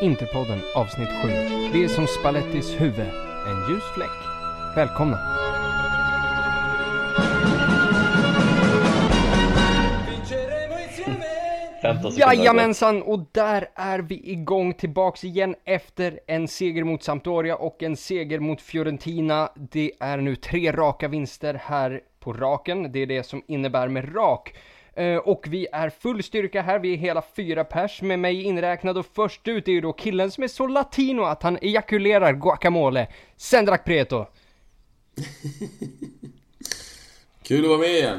Interpodden avsnitt 7. Det är som Spallettis huvud, en ljus fläck. Välkomna! Jajamensan, och där är vi igång tillbaks igen efter en seger mot Sampdoria och en seger mot Fiorentina. Det är nu tre raka vinster här på raken, det är det som innebär med rak. Eh, och vi är full styrka här, vi är hela fyra pers med mig inräknad och först ut är ju då killen som är så latino att han ejakulerar guacamole, Sendrak Preto. Kul att vara med igen.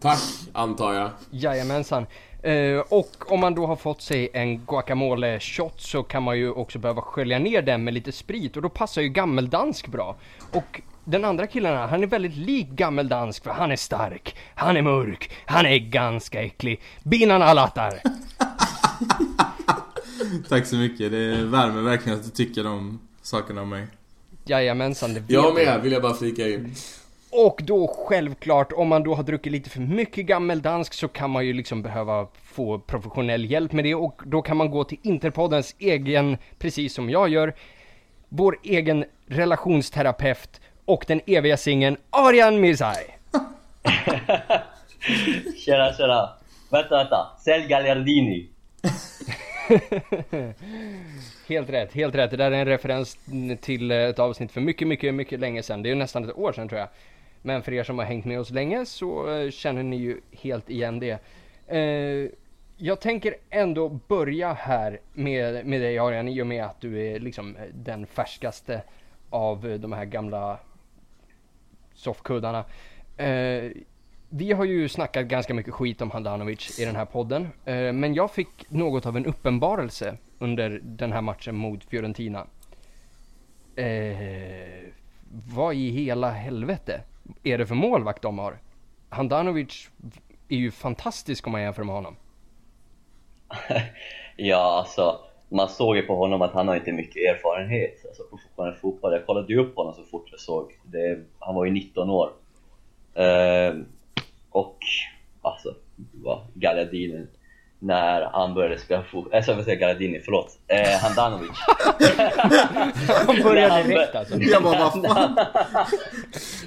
Tack, antar jag. Jajamensan. Uh, och om man då har fått sig en guacamole shot så kan man ju också behöva skölja ner den med lite sprit och då passar ju gammeldansk bra. Och den andra killen här, han är väldigt lik gammeldansk för han är stark, han är mörk, han är ganska äcklig. Binan alatar! Tack så mycket, det värmer verkligen att du tycker de sakerna om mig. Jajamensan, det vet Jag med, vill jag bara flika in. Och då självklart, om man då har druckit lite för mycket gammeldansk så kan man ju liksom behöva få professionell hjälp med det och då kan man gå till Interpoddens egen, precis som jag gör, vår egen relationsterapeut och den eviga singeln Arian Mirzai. tjena, tjena. Vänta, vänta. Sälj Gagliardini. helt rätt, helt rätt. Det där är en referens till ett avsnitt för mycket, mycket, mycket länge sedan. Det är ju nästan ett år sedan tror jag. Men för er som har hängt med oss länge så eh, känner ni ju helt igen det. Eh, jag tänker ändå börja här med, med dig Arian i och med att du är liksom den färskaste av de här gamla soffkuddarna. Eh, vi har ju snackat ganska mycket skit om Handanovic i den här podden, eh, men jag fick något av en uppenbarelse under den här matchen mot Fiorentina. Eh, vad i hela helvete är det för målvakt de har? Handanovic är ju fantastisk om man jämför med honom. ja, alltså man såg ju på honom att han har inte mycket erfarenhet alltså, på fortfarande fotboll. Jag kollade ju upp honom så fort jag såg. Det, han var ju 19 år. Eh, och alltså, vad, Gagliardini när han började spela fotboll, äh, jag vill säga Gagliardini, förlåt, eh, Handanovic Han började direkt alltså Jag bara, vad fan?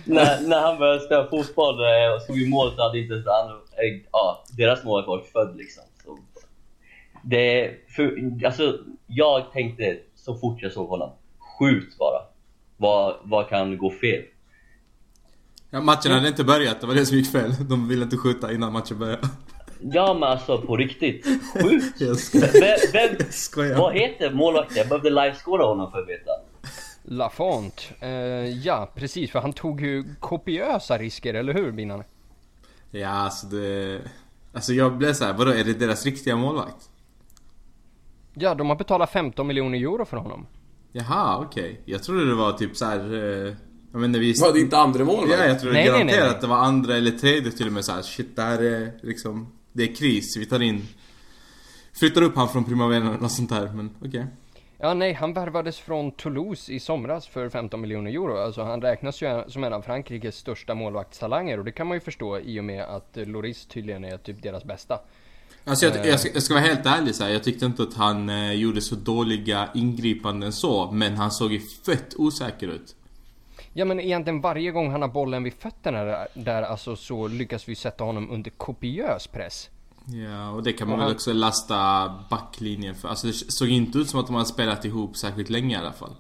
när, när han började spela fotboll eh, och stod i mål så hade inte ens han, eh, ja, deras mål var född liksom det, för, alltså jag tänkte så fort jag såg honom, skjut bara vad, vad kan gå fel? Ja, matchen hade inte börjat, det var det som gick fel. De ville inte skjuta innan matchen började. Ja men alltså på riktigt, skjut! Jag skojar. Vem, vem, vad heter målvakten? Jag behövde livescora honom för att veta. Lafont, eh, ja precis för han tog ju kopiösa risker, eller hur Binan? Ja, alltså det... Alltså jag blev så här, vadå är det deras riktiga målvakt? Ja, de har betalat 15 miljoner euro för honom. Jaha, okej. Okay. Jag trodde det var typ så här. Eh, jag menar, vi... Var det inte andra mål Ja, jag trodde Nej, nej, nej, garanterat nej. att det var andra eller tredje till och med så här. Shit, det här är liksom... Det är kris, vi tar in... Flyttar upp han från Primavera eller något sånt där, men okej. Ja, nej, han värvades från Toulouse i somras för 15 miljoner euro. Alltså han räknas ju som en av Frankrikes största målvaktstalanger och det kan man ju förstå i och med att eh, Loris tydligen är typ deras bästa. Alltså jag, jag, ska, jag ska vara helt ärlig så här. jag tyckte inte att han eh, gjorde så dåliga ingripanden så, men han såg ju fett osäker ut. Ja men egentligen varje gång han har bollen vid fötterna där, där alltså så lyckas vi sätta honom under kopiös press. Ja, och det kan man Och väl han- också lasta backlinjen för. Alltså det såg inte ut som att de hade spelat ihop särskilt länge i alla fall.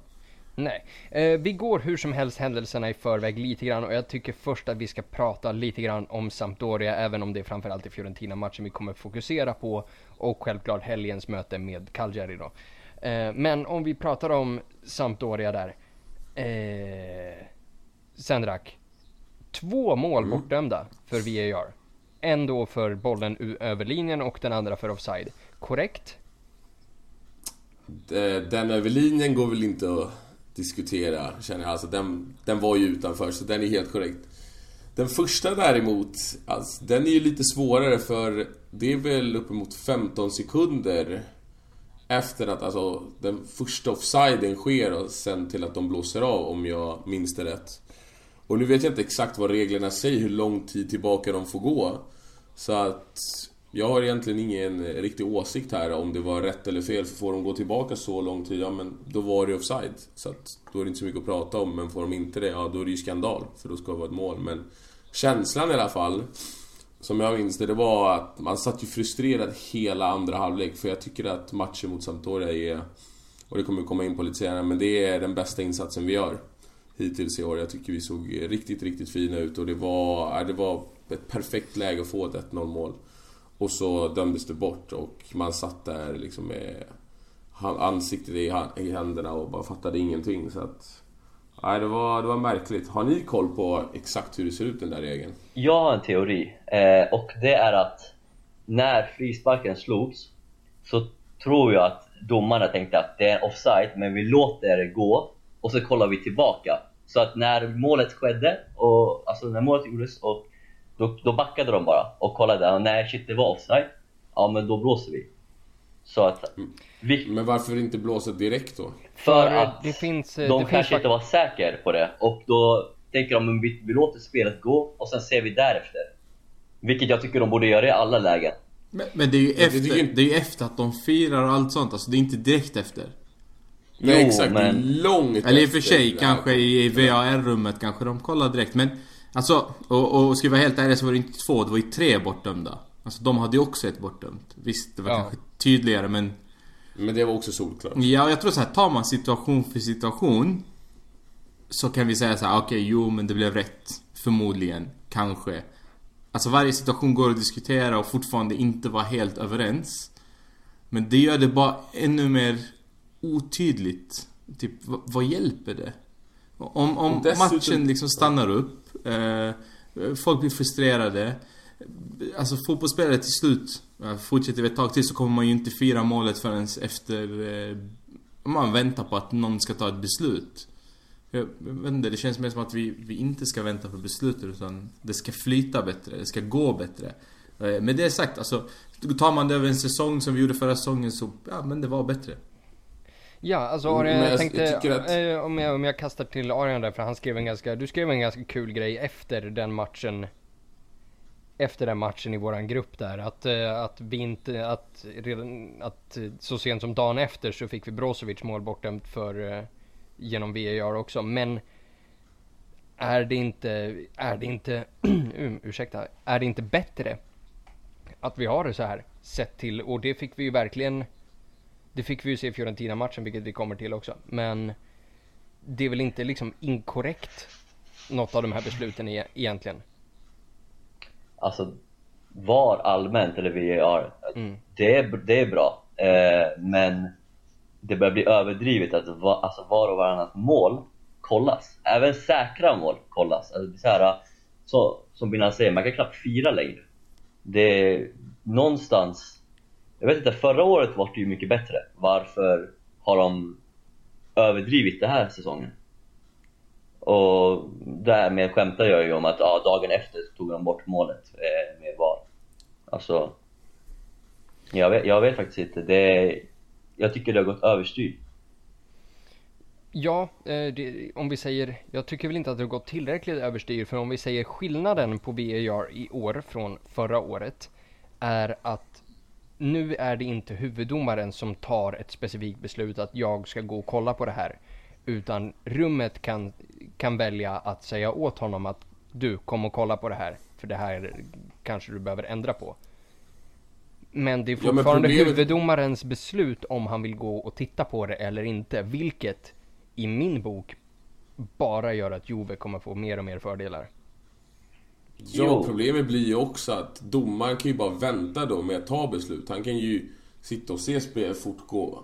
Nej, eh, vi går hur som helst händelserna i förväg lite grann och jag tycker först att vi ska prata lite grann om Sampdoria även om det är framförallt är Fiorentina-matchen vi kommer fokusera på och självklart helgens möte med Cagliari då. Eh, men om vi pratar om Sampdoria där. Eh, Sendrak. Två mål bortdömda för VAR. En då för bollen över linjen och den andra för offside. Korrekt? Eh, Den över linjen går väl inte att diskutera, känner jag. Alltså, den, den var ju utanför, så den är helt korrekt. Den första däremot, alltså, den är ju lite svårare för det är väl uppemot 15 sekunder efter att alltså, den första offsiden sker och sen till att de blåser av, om jag minns det rätt. Och nu vet jag inte exakt vad reglerna säger, hur lång tid tillbaka de får gå. Så att jag har egentligen ingen eh, riktig åsikt här om det var rätt eller fel. För får de gå tillbaka så lång tid, ja men då var det offside. Så att då är det inte så mycket att prata om. Men får de inte det, ja då är det ju skandal. För då ska det vara ett mål. Men känslan i alla fall, som jag minns det, det var att man satt ju frustrerad hela andra halvlek. För jag tycker att matchen mot Sampdoria är, och det kommer vi komma in på lite senare, men det är den bästa insatsen vi gör hittills i år. Jag tycker vi såg riktigt, riktigt fina ut och det var, det var ett perfekt läge att få ett 1-0 mål. Och så dömdes det bort och man satt där liksom med ansiktet i händerna och bara fattade ingenting. Så att, nej, det, var, det var märkligt. Har ni koll på exakt hur det ser ut den där regeln? Jag har en teori eh, och det är att när frisparken slogs så tror jag att domarna tänkte att det är offside men vi låter det gå och så kollar vi tillbaka. Så att när målet skedde, och, alltså när målet gjordes och då, då backade de bara och kollade, och nej shit det var offside. Ja men då blåser vi. Så att... Vi, men varför inte blåsa direkt då? För, att det finns, eh, de det kanske finns... inte var säkra på det och då tänker de vi, vi låter spelet gå och sen ser vi därefter. Vilket jag tycker de borde göra i alla lägen. Men, men det är ju efter, det är efter att de firar och allt sånt, alltså det är inte direkt efter. Nej jo, exakt, men... långt Eller i och för sig, kanske i VAR-rummet kanske de kollar direkt men Alltså, och, och ska vi vara helt ärliga så var det inte två, det var ju tre bortdömda. Alltså de hade ju också ett bortdömt. Visst, det var ja. kanske tydligare men... Men det var också solklart. Ja, jag tror så här, tar man situation för situation Så kan vi säga så här, okej, okay, jo men det blev rätt. Förmodligen, kanske. Alltså varje situation går att diskutera och fortfarande inte vara helt överens. Men det gör det bara ännu mer otydligt. Typ, vad, vad hjälper det? Om, om matchen liksom stannar upp, eh, folk blir frustrerade. Alltså fotbollsspelare till slut, fortsätter vi ett tag till så kommer man ju inte fira målet förrän efter... Eh, man väntar på att någon ska ta ett beslut. Jag vet inte, det känns mer som att vi, vi inte ska vänta på beslutet utan det ska flyta bättre, det ska gå bättre. Eh, med det sagt, alltså tar man det över en säsong som vi gjorde förra säsongen så, ja men det var bättre. Ja, alltså Arian, jag, jag tänkte, jag att... Eh, om, jag, om jag kastar till Arian där, för han skrev en ganska, du skrev en ganska kul grej efter den matchen. Efter den matchen i våran grupp där, att, eh, att vi inte, att redan, att så sent som dagen efter så fick vi Brozovic mål bortdömt för, eh, genom VAR också, men är det inte, är det inte, ursäkta, är det inte bättre att vi har det så här? Sett till, och det fick vi ju verkligen det fick vi ju se i Fiorentina-matchen, vilket vi kommer till också. Men det är väl inte liksom inkorrekt, något av de här besluten e egentligen? Alltså, VAR allmänt, eller VAR, mm. det, är, det är bra. Eh, men det börjar bli överdrivet att va, alltså var och varannat mål kollas. Även säkra mål kollas. Alltså, det är så här, så, som Binan säger, man kan knappt fira längre. Det är någonstans jag vet inte, förra året var det ju mycket bättre. Varför har de överdrivit det här säsongen? Och därmed skämtar jag ju om att ja, dagen efter tog de bort målet eh, med VAR. Alltså, jag vet, jag vet faktiskt inte. Det, jag tycker det har gått överstyr. Ja, eh, det, om vi säger, jag tycker väl inte att det har gått tillräckligt överstyr, för om vi säger skillnaden på VAR i år från förra året är att nu är det inte huvuddomaren som tar ett specifikt beslut att jag ska gå och kolla på det här. Utan rummet kan, kan välja att säga åt honom att du, kom och kolla på det här. För det här kanske du behöver ändra på. Men det är fortfarande ja, problemet... huvuddomarens beslut om han vill gå och titta på det eller inte. Vilket i min bok bara gör att Jove kommer få mer och mer fördelar. Ja, jo. problemet blir ju också att domaren kan ju bara vänta då med att ta beslut. Han kan ju sitta och se spelet fortgå.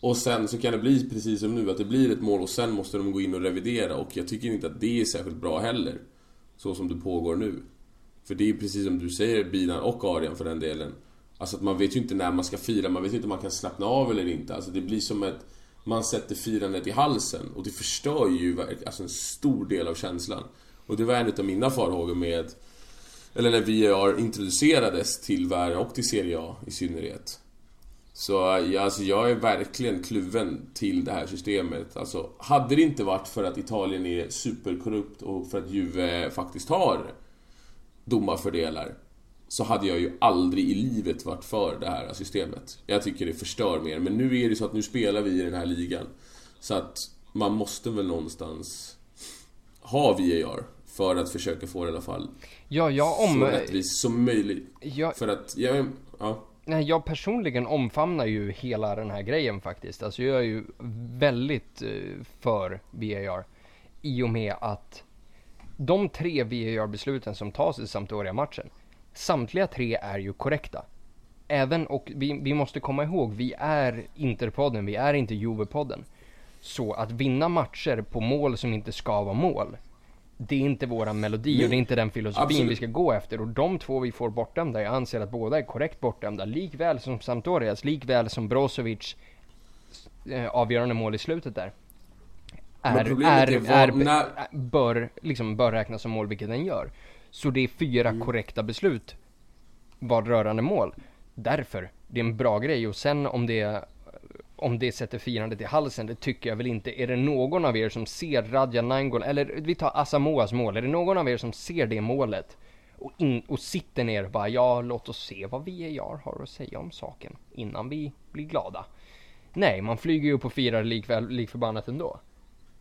Och sen så kan det bli precis som nu, att det blir ett mål och sen måste de gå in och revidera. Och jag tycker inte att det är särskilt bra heller. Så som det pågår nu. För det är precis som du säger, Bilan och Arian för den delen. Alltså att man vet ju inte när man ska fira, man vet inte om man kan slappna av eller inte. Alltså det blir som att man sätter firandet i halsen. Och det förstör ju alltså en stor del av känslan. Och det var en av mina farhågor med... Eller när VAR introducerades till världen och till Serie A i synnerhet. Så ja, alltså, jag är verkligen kluven till det här systemet. Alltså, hade det inte varit för att Italien är superkorrupt och för att Juve faktiskt har domarfördelar. så hade jag ju aldrig i livet varit för det här systemet. Jag tycker det förstör mer. Men nu är det så att nu spelar vi i den här ligan. Så att man måste väl någonstans ha VAR för att försöka få det i alla fall Ja, jag om... så rättvist som möjligt. Jag, För att, jag, ja. nej, jag personligen omfamnar ju hela den här grejen faktiskt. Alltså jag är ju väldigt eh, för VAR. I och med att de tre VAR-besluten som tas i Sampdoria-matchen, samtliga tre är ju korrekta. Även, och vi, vi måste komma ihåg, vi är Interpodden, vi är inte Juve-podden. Så att vinna matcher på mål som inte ska vara mål, det är inte våran melodi Nej, och det är inte den filosofin absolut. vi ska gå efter. Och de två vi får bortdömda, jag anser att båda är korrekt bortdömda. Likväl som Sampdorias, likväl som Brozovic eh, avgörande mål i slutet där. Är, är, är är, när- bör, liksom, bör räknas som mål, vilket den gör. Så det är fyra Mm. korrekta beslut vad rörande mål. Därför, det är en bra grej och sen om det om det sätter firandet i halsen, det tycker jag väl inte. Är det någon av er som ser Radja Nainggolan, eller vi tar Asamoas mål, är det någon av er som ser det målet och, in, och sitter ner och bara ja, låt oss se vad VAR har att säga om saken innan vi blir glada. Nej, man flyger ju upp och firar likväl, likförbannat ändå.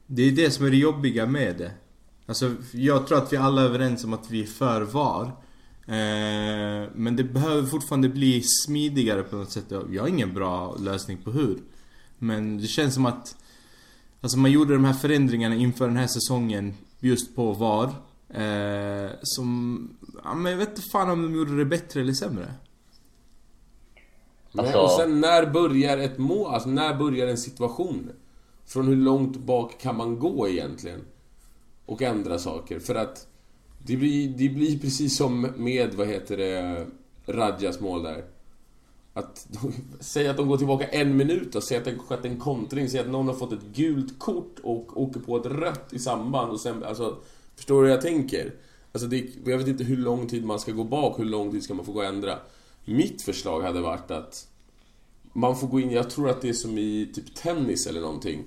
Det är det som är det jobbiga med det. Alltså, jag tror att vi alla är överens om att vi är för VAR. Eh, men det behöver fortfarande bli smidigare på något sätt. Jag har ingen bra lösning på hur. Men det känns som att Alltså man gjorde de här förändringarna inför den här säsongen just på VAR. Eh, som... Ja, men jag vet inte fan om de gjorde det bättre eller sämre. Nej, Alltså- och sen när börjar ett mål, alltså när börjar en situation? Från hur långt bak kan man gå egentligen? Och ändra saker, för att det blir, det blir precis som med, vad heter det, Radjas mål där. Att, säg att de går tillbaka en minut och säg att det skett en kontring, säg att någon har fått ett gult kort och åker på ett rött i samband och sen, alltså, förstår du hur jag tänker? Alltså det, jag vet inte hur lång tid man ska gå bak, hur lång tid ska man få gå och ändra? Mitt förslag hade varit att man får gå in, jag tror att det är som i typ tennis eller någonting.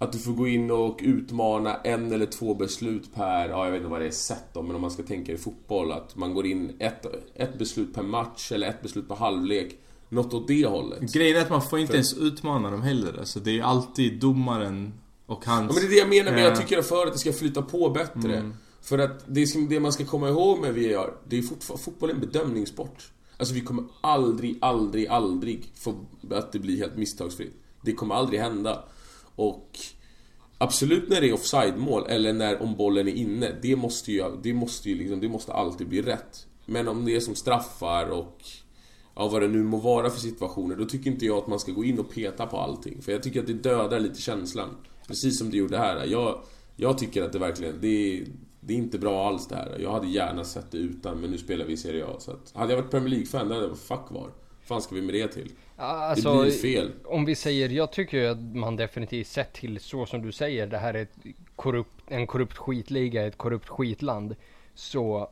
Att du får gå in och utmana en eller två beslut per, ja jag vet inte vad det är set då, men om man ska tänka i fotboll att man går in ett, ett beslut per match eller ett beslut per halvlek. Något åt det hållet. Grejen är att man får inte För- ens utmana dem heller. Alltså det är alltid domaren och hans... Ja men det är det jag menar, men jag Ja. tycker för att det ska flyta på bättre. För att det, som, det man ska komma ihåg med VAR, det är fortfarande, fotboll är en bedömningssport. Alltså vi kommer aldrig, aldrig, aldrig få att det blir helt misstagsfritt. Det kommer aldrig hända. Och absolut när det är offside-mål eller när om bollen är inne, det måste ju, det måste ju liksom, det måste alltid bli rätt. Men om det är som straffar och ja, vad det nu må vara för situationer, då tycker inte jag att man ska gå in och peta på allting. För jag tycker att det dödar lite känslan. Precis som det gjorde här. Jag, jag tycker att det verkligen, det är, det är inte bra alls det här. Jag hade gärna sett det utan, men nu spelar vi i Serie A. Så att, hade jag varit Premier League-fan, då hade jag varit fuck var. fan ska vi med det till? Alltså, det blir fel. om vi säger, jag tycker ju att man definitivt sett till så som du säger, det här är korrupt, en korrupt skitliga, ett korrupt skitland. Så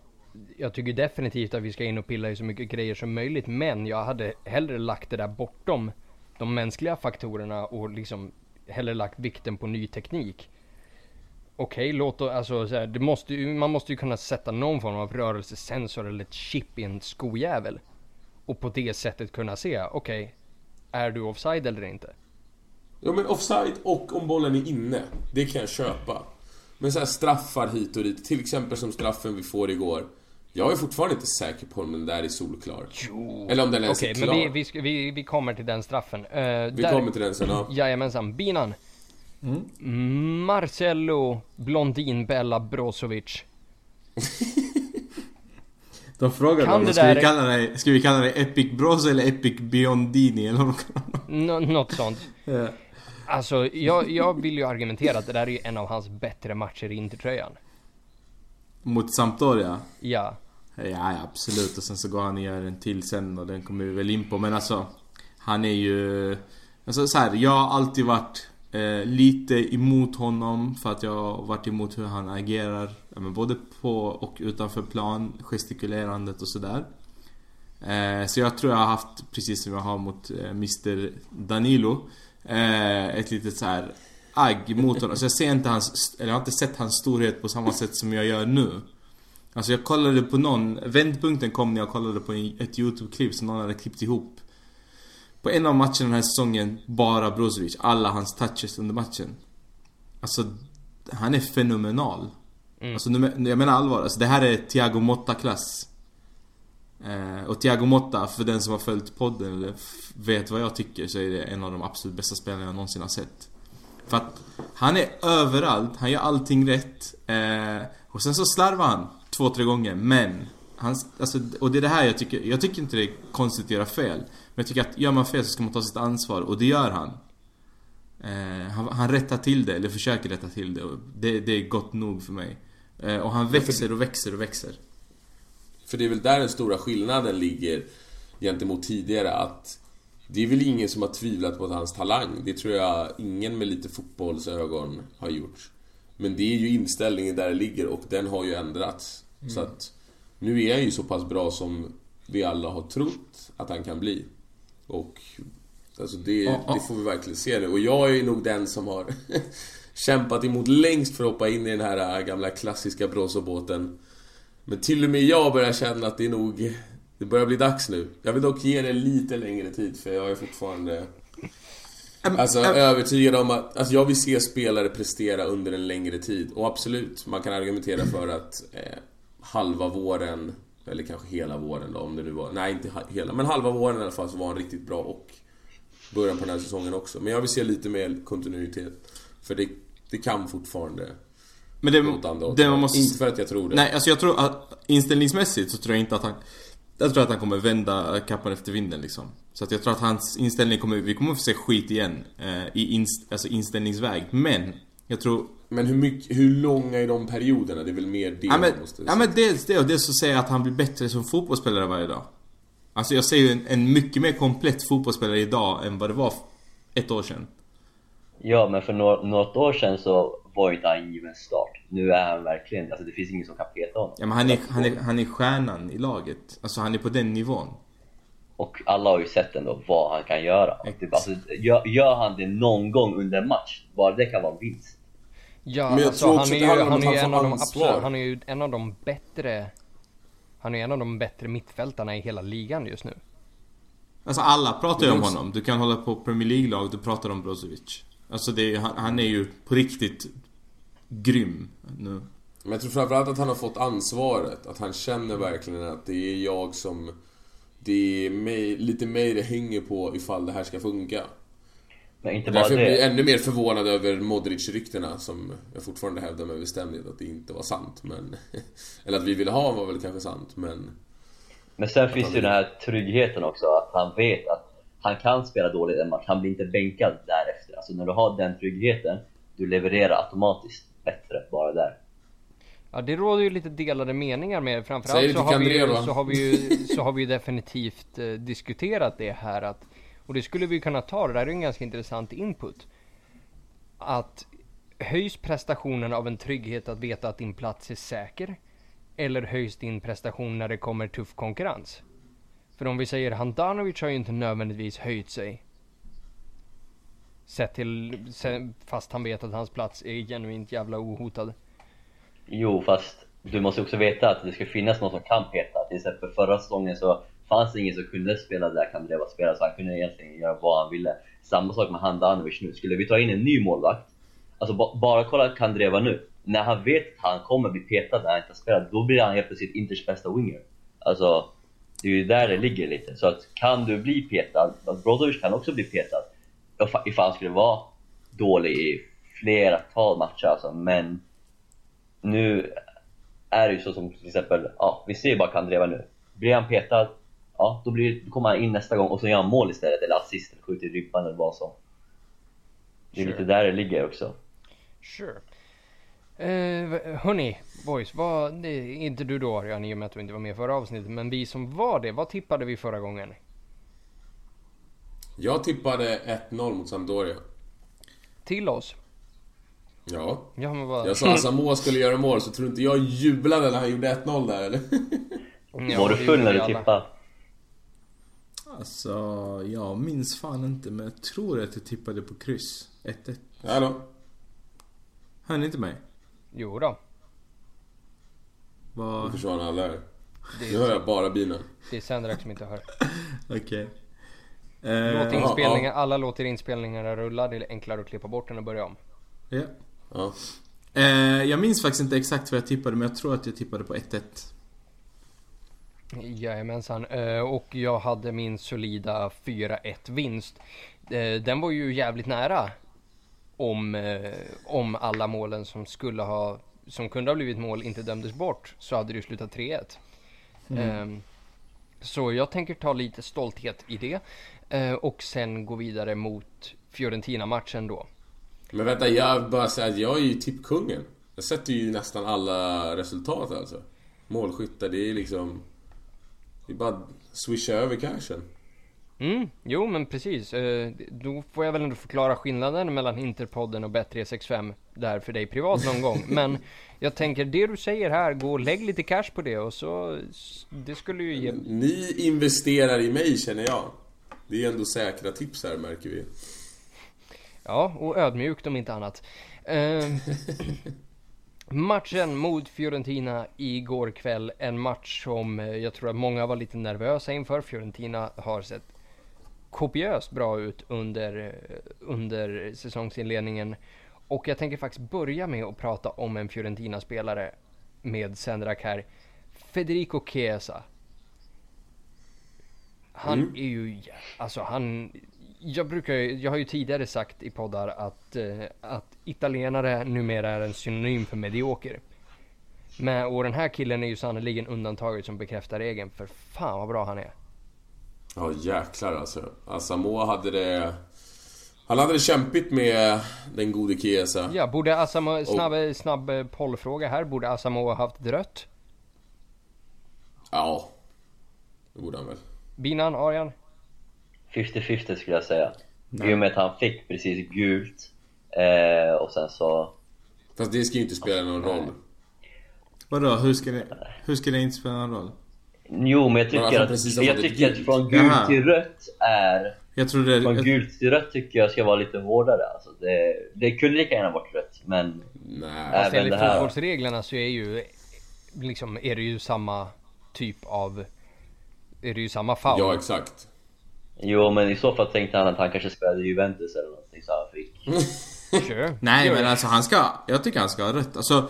jag tycker definitivt att vi ska in och pilla i så mycket grejer som möjligt. Men jag hade hellre lagt det där bortom de mänskliga faktorerna och liksom hellre lagt vikten på ny teknik. Okej, låt då, alltså så här, det måste ju, man måste ju kunna sätta någon form av rörelsesensor eller ett chip i en skojävel. Och på det sättet kunna se, okej, är du offside eller inte? Ja men offside och om bollen är inne, det kan jag köpa. Men så här straffar hit och dit, till exempel som straffen vi får igår. Jag är fortfarande inte säker på om den där är solklar. Jo. Eller om den ens Okej, är klar. men vi, vi, vi, vi kommer till den straffen. Uh, Vi kommer till den sen, ja. Jajamensan, Binan. Marcello Blondinbella Brozovic. De frågar Kan honom, ska, där- vi kalla dig, ska vi kalla dig Epic Bros eller Epic Biondini eller vad de kallar Nå- något sånt. honom. Alltså, jag, jag vill ju argumentera att det där är ju en av hans bättre matcher i Intertröjan. Mot Sampdoria? Ja. Ja, ja, absolut. Och sen så går han och gör en till sen och den kommer vi väl in på. Men alltså, han är ju... Alltså så här, jag har alltid varit eh, lite emot honom för att jag har varit emot hur han agerar. Men både på och utanför plan, gestikulerandet och sådär. Eh, så jag tror jag har haft, precis som jag har mot eh, Mr Danilo, eh, ett litet så här agg mot honom. Så jag ser inte hans, eller jag har inte sett hans storhet på samma sätt som jag gör nu. Alltså jag kollade på någon, vändpunkten kom när jag kollade på ett YouTube-klipp som någon hade klippt ihop. På en av matcherna den här säsongen, bara Brozovic. Alla hans touches under matchen. Alltså, han är fenomenal. Alltså nu, jag menar allvar, alltså det här är Thiago Motta-klass. Eh, och Thiago Motta, för den som har följt podden eller vet vad jag tycker, så är det en av de absolut bästa spelarna jag någonsin har sett. För att han är överallt, han gör allting rätt. Eh, och sen så slarvar han två, tre gånger, men han, alltså, och det är det här jag tycker, jag tycker inte det är konstigt att göra fel. Men jag tycker att gör man fel så ska man ta sitt ansvar och det gör han. Eh, han, han rättar till det, eller försöker rätta till det och det, det är gott nog för mig. Eh, och han växer och växer och växer. För det är väl där den stora skillnaden ligger gentemot tidigare att det är väl ingen som har tvivlat på hans talang. Det tror jag ingen med lite fotbollsögon har gjort. Men det är ju inställningen där det ligger och den har ju ändrats. Så att nu är han ju så pass bra som vi alla har trott att han kan bli. Och alltså det, Ja, ja. det får vi verkligen se nu. Och jag är nog den som har kämpat emot längst för att hoppa in i den här gamla klassiska Brozo-båten. Men till och med jag börjar känna att det är nog... Det börjar bli dags nu. Jag vill dock ge det lite längre tid för jag är fortfarande... Alltså övertygad om att... Alltså jag vill se spelare prestera under en längre tid. Och absolut, man kan argumentera för att eh, halva våren, eller kanske hela våren då om det nu var... Nej, inte hela, men halva våren i alla fall så var han riktigt bra och början på den här säsongen också. Men jag vill se lite mer kontinuitet. För det, det kan fortfarande Men det, det man måste... Inte för att jag tror det. Nej, alltså jag tror att inställningsmässigt så tror jag inte att han... Jag tror att han kommer vända kappan efter vinden liksom. Så att jag tror att hans inställning kommer... Vi kommer få se skit igen. Eh, I inst, alltså inställningsväg. Men, jag tror... Men hur, mycket, hur långa är de perioderna? Det är väl mer det Ja men, man måste ja, men dels det och dels så säger jag att han blir bättre som fotbollsspelare varje dag. Alltså jag ser ju en, en mycket mer komplett fotbollsspelare idag än vad det var ett år sedan. Ja, men för några, något år sedan så var inte han given start. Nu är han verkligen, alltså det finns ingen som kan peta honom. Ja men han är, han är, han är stjärnan i laget. Alltså han är på den nivån. Och alla har ju sett ändå vad han kan göra. Det, alltså, gör, gör han det någon gång under match, bara det kan vara en vinst. Ja, Men jag alltså, tror han är ju, han att är ju han en av de absolut, han är ju en av de bättre Han är en av de bättre mittfältarna i hela ligan just nu. Alltså alla pratar ju om honom. Du kan hålla på Premier League-lag, du pratar om Brozovic. Alltså det är, han, han är ju på riktigt grym nu. Men jag tror framförallt att han har fått ansvaret. Att han känner verkligen att det är jag som... Det är mig, lite mig det hänger på ifall det här ska funka. Men inte bara Därför blir jag det. ännu mer förvånad över Modric-ryktena som jag fortfarande hävdar med bestämdhet att det inte var sant. Men, eller att vi ville ha var väl kanske sant, men... Men sen finns det ju den här tryggheten också, att han vet att han kan spela dåligt en match, han blir inte bänkad därefter. Alltså när du har den tryggheten, du levererar automatiskt bättre bara där. Ja det råder ju lite delade meningar med framförallt det så har, vi ju, så har vi ju så har vi ju definitivt eh, diskuterat det här att och det skulle vi kunna ta, det där är ju en ganska intressant input. Att höjs prestationen av en trygghet att veta att din plats är säker? Eller höjs din prestation när det kommer tuff konkurrens? För om vi säger Handanovic har ju inte nödvändigtvis höjt sig. Sett till, fast han vet att hans plats är genuint jävla ohotad. Jo, fast du måste också veta att det ska finnas någon som kan peta. Till exempel förra säsongen så fanns ingen som kunde spela där Kandreva spelade, så han kunde egentligen göra vad han ville. Samma sak med Handanovic nu. Skulle vi ta in en ny målvakt, alltså ba- bara kolla Kandreva nu. När han vet att han kommer bli petad när han inte spelar, spelat, då blir han helt plötsligt Inters bästa winger. Alltså, det är ju där det ligger lite. Så att kan du bli petad, alltså Brozovic kan också bli petad. Ifall han skulle vara dålig i flera tal matcher alltså, men nu är det ju så som till exempel, ja vi ser ju bara Kandreva nu. Blir han petad, ja då, blir, då kommer han in nästa gång och så gör han mål istället, eller assist, eller skjuter i ribban eller vad som. Det är Sure. lite där det ligger också. Sure. Eh, hörni, boys, vad, det inte du då Örjan i och med att du inte var med förra avsnittet, men vi som var det, vad tippade vi förra gången? Jag tippade 1-0 mot Sampdoria. Till oss? Ja. Ja men vad... Jag sa att Samoa skulle göra mål, så tror inte jag jublade när han gjorde 1-0 där eller? Ja, Var du full när du tippade? Alltså, jag minns fan inte men jag tror att jag tippade på kryss. 1-1. Hallå? Hör ni inte mig? Jo då. Nu Vad... försvann alla här. Det Nu hör jag bara bina. det är Sendrak som inte hör. Okej. Låt Eh, inspelningar, alla låter inspelningarna rulla. Det är enklare att klippa bort än att börja om. ja. Ja. Eh, jag minns faktiskt inte exakt vad jag tippade men jag tror att jag tippade på 1-1. Jajamensan. Eh, Och jag hade min solida 4-1 vinst. Eh, Den var ju jävligt nära. Om, eh, om alla målen som skulle ha, som kunde ha blivit mål inte dömdes bort så hade det ju slutat 3-1. Eh, Så jag tänker ta lite stolthet i det. Och sen gå vidare mot Fiorentina-matchen då. Men vänta, jag vill bara säga att jag är ju tippkungen. Jag sätter ju nästan alla resultat alltså. Målskyttar, det är liksom... Det är bara att swisha över cashen. Mm, jo men precis. Eh, Då får jag väl ändå förklara skillnaden mellan Interpodden och Bet365 där för dig privat någon gång. Men jag tänker det du säger här, gå och lägg lite cash på det och så, det skulle ju ge... Ni investerar i mig känner jag. Det är ändå säkra tips här märker vi. Ja, och ödmjukt om inte annat. Matchen mot Fiorentina igår kväll, en match som eh, jag tror att många var lite nervösa inför. Fiorentina har sett kopiöst bra ut under, eh, under säsongsinledningen. Och jag tänker faktiskt börja med att prata om en Fiorentina-spelare med Sendrak här. Federico Chiesa. Han Mm. är ju, alltså han, jag brukar jag har ju tidigare sagt i poddar att, eh, att italienare numera är en synonym för medioker. Men, och den här killen är ju sannoliken undantaget som bekräftar regeln, för fan vad bra han är. Ja jäklar alltså. Asamoah hade det... Han hade det kämpigt med den gode Chiesa. Ja, borde Asamo, snabb, snabb eh, pollfråga här, borde Asamo ha haft rött? Ja. Det borde han väl. Binan, Arian? 50-50 skulle jag säga. I och med att han fick precis gult. Eh, och sen så... Fast det ska ju inte spela någon roll. Vadå, hur ska det, hur ska det inte spela någon roll? Jo, men jag Men att tycker han att, precis har jag tycker att från gult till rött är... Jag trodde... Från Jag, gult till rött tycker jag ska vara lite hårdare. Alltså det, det kunde lika gärna varit rött, men... Nej. Även Alltså, enligt det här- fotbollsreglerna så är ju, liksom, är det ju samma typ av, är det ju samma foul. Ja exakt. Jo, men i så fall tänkte han att han kanske spelade i Juventus eller någonting så han fick... Sure. nej men alltså han ska... Jag tycker han ska ha rätt. Alltså...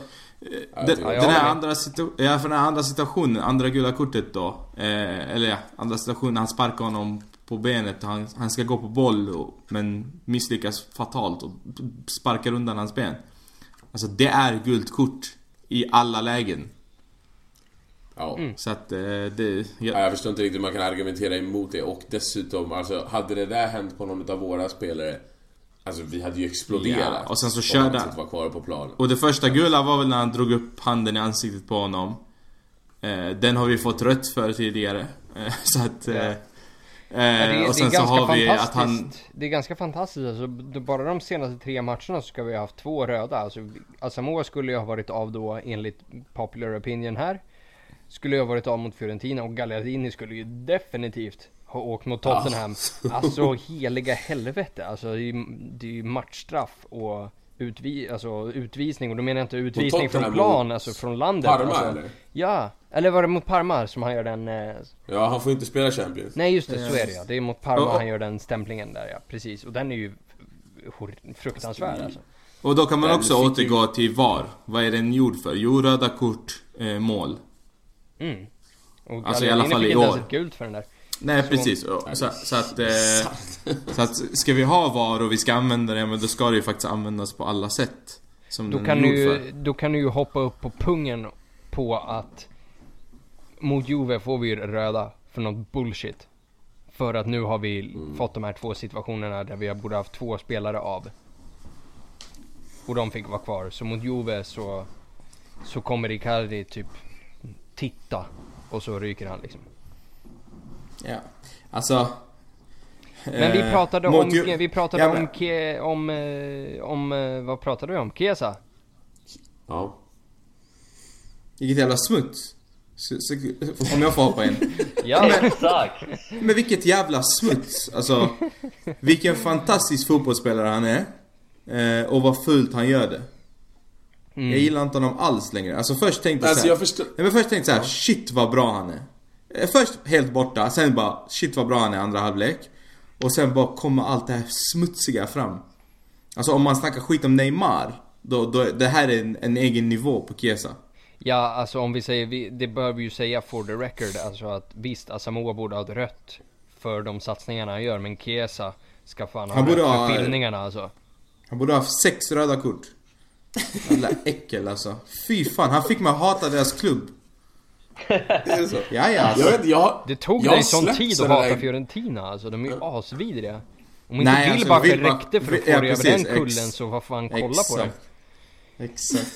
Den, den här andra ja, för den här andra situationen, andra gula kortet då. Eh, eller ja, andra situationen, han sparkar honom på benet och han, han ska gå på boll och, men misslyckas fatalt och sparkar undan hans ben. Alltså det är gult kort i alla lägen. Ja. Mm. Så att eh, det... Ja, Jag, jag förstår inte riktigt hur man kan argumentera emot det och dessutom, alltså hade det där hänt på någon av våra spelare Alltså vi hade ju exploderat. Ja, och sen så körde han var kvar på plan. och det första gula var väl när han drog upp handen i ansiktet på honom. Eh, den har vi fått rött för tidigare. Eh, så att... Eh, Ja. eh, Ja, det, och sen det är så ganska har vi att fantastiskt. han... Det är ganska fantastiskt alltså. Bara de senaste tre matcherna så ska vi ha haft två röda. Alltså, Asamoah skulle ju ha varit av då enligt popular opinion här. Skulle ha varit av mot Fiorentina och Gagliardini skulle ju definitivt ha åkt mot Tottenham. Alltså heliga helvete. Alltså det är ju, det är ju matchstraff och utvi, alltså, utvisning. Och då menar jag inte utvisning från plan, alltså från landet. Parma, alltså. eller? Ja, eller var det mot Parma som han gör den... Eh, Ja, han får inte spela Champions. Nej just det, så är det ja. Det är mot Parma och- han gör den stämplingen där ja, precis. Och den är ju fruktansvärd alltså. Och då kan man Den också fick ju- återgå till VAR. Vad är den gjord för? Jo, röda kort, eh, mål. Mm. Och Alltså, i alla fall i inte ens år. ett gult för den där. Nej Så- precis, så, så att... Eh, så att ska vi ha VAR och vi ska använda det, men då ska det ju faktiskt användas på alla sätt. Som Då kan, du, då kan du ju hoppa upp på pungen på att mot Juve får vi röda för något bullshit. För att nu har vi Mm. fått de här två situationerna där vi borde haft två spelare av. Och de fick vara kvar. Så mot Juve så, så kommer Icardi typ titta och så ryker han liksom. Ja. Alltså... Men vi eh, pratade mot om, Ju- vi pratade Ja, om, men- ke, om, eh, om, eh, vad pratade vi om? Kesa? Ja. Vilket jävla smuts. Så, så, om jag får hoppa in. Ja, Exakt! Men vilket jävla smuts! Alltså, vilken fantastisk fotbollsspelare han är. Eh, och vad fult han gör det. Mm. Jag gillar inte honom alls längre. Alltså först tänkte jag Alltså så här, jag förstår... Nej men först tänkte så här, shit vad bra han är. Eh, Först helt borta, sen bara shit vad bra han är andra halvlek. Och sen bara kommer allt det här smutsiga fram. Alltså om man snackar skit om Neymar, då, då det här är en, en egen nivå på Chiesa. Ja, alltså om vi säger, vi, det bör vi ju säga for the record, alltså att visst, Asamoah borde ha ett rött för de satsningarna han gör, men Chiesa ska fan ha Han borde rött ha- för filmningarna alltså. Han borde ha haft sex röda kort. Jävla äckel alltså. Fy fan, han fick mig att hata deras klubb. Är det så? Ja, ja, alltså. Jag vet jag... Det tog jag dig sån tid att hata där- Fiorentina alltså, de är ju asvidriga. Om inte Nej, alltså, Wilbacher Wilbach- räckte för att få ja, dig över precis, den kullen ex- så vad fan, kolla på det. Exakt.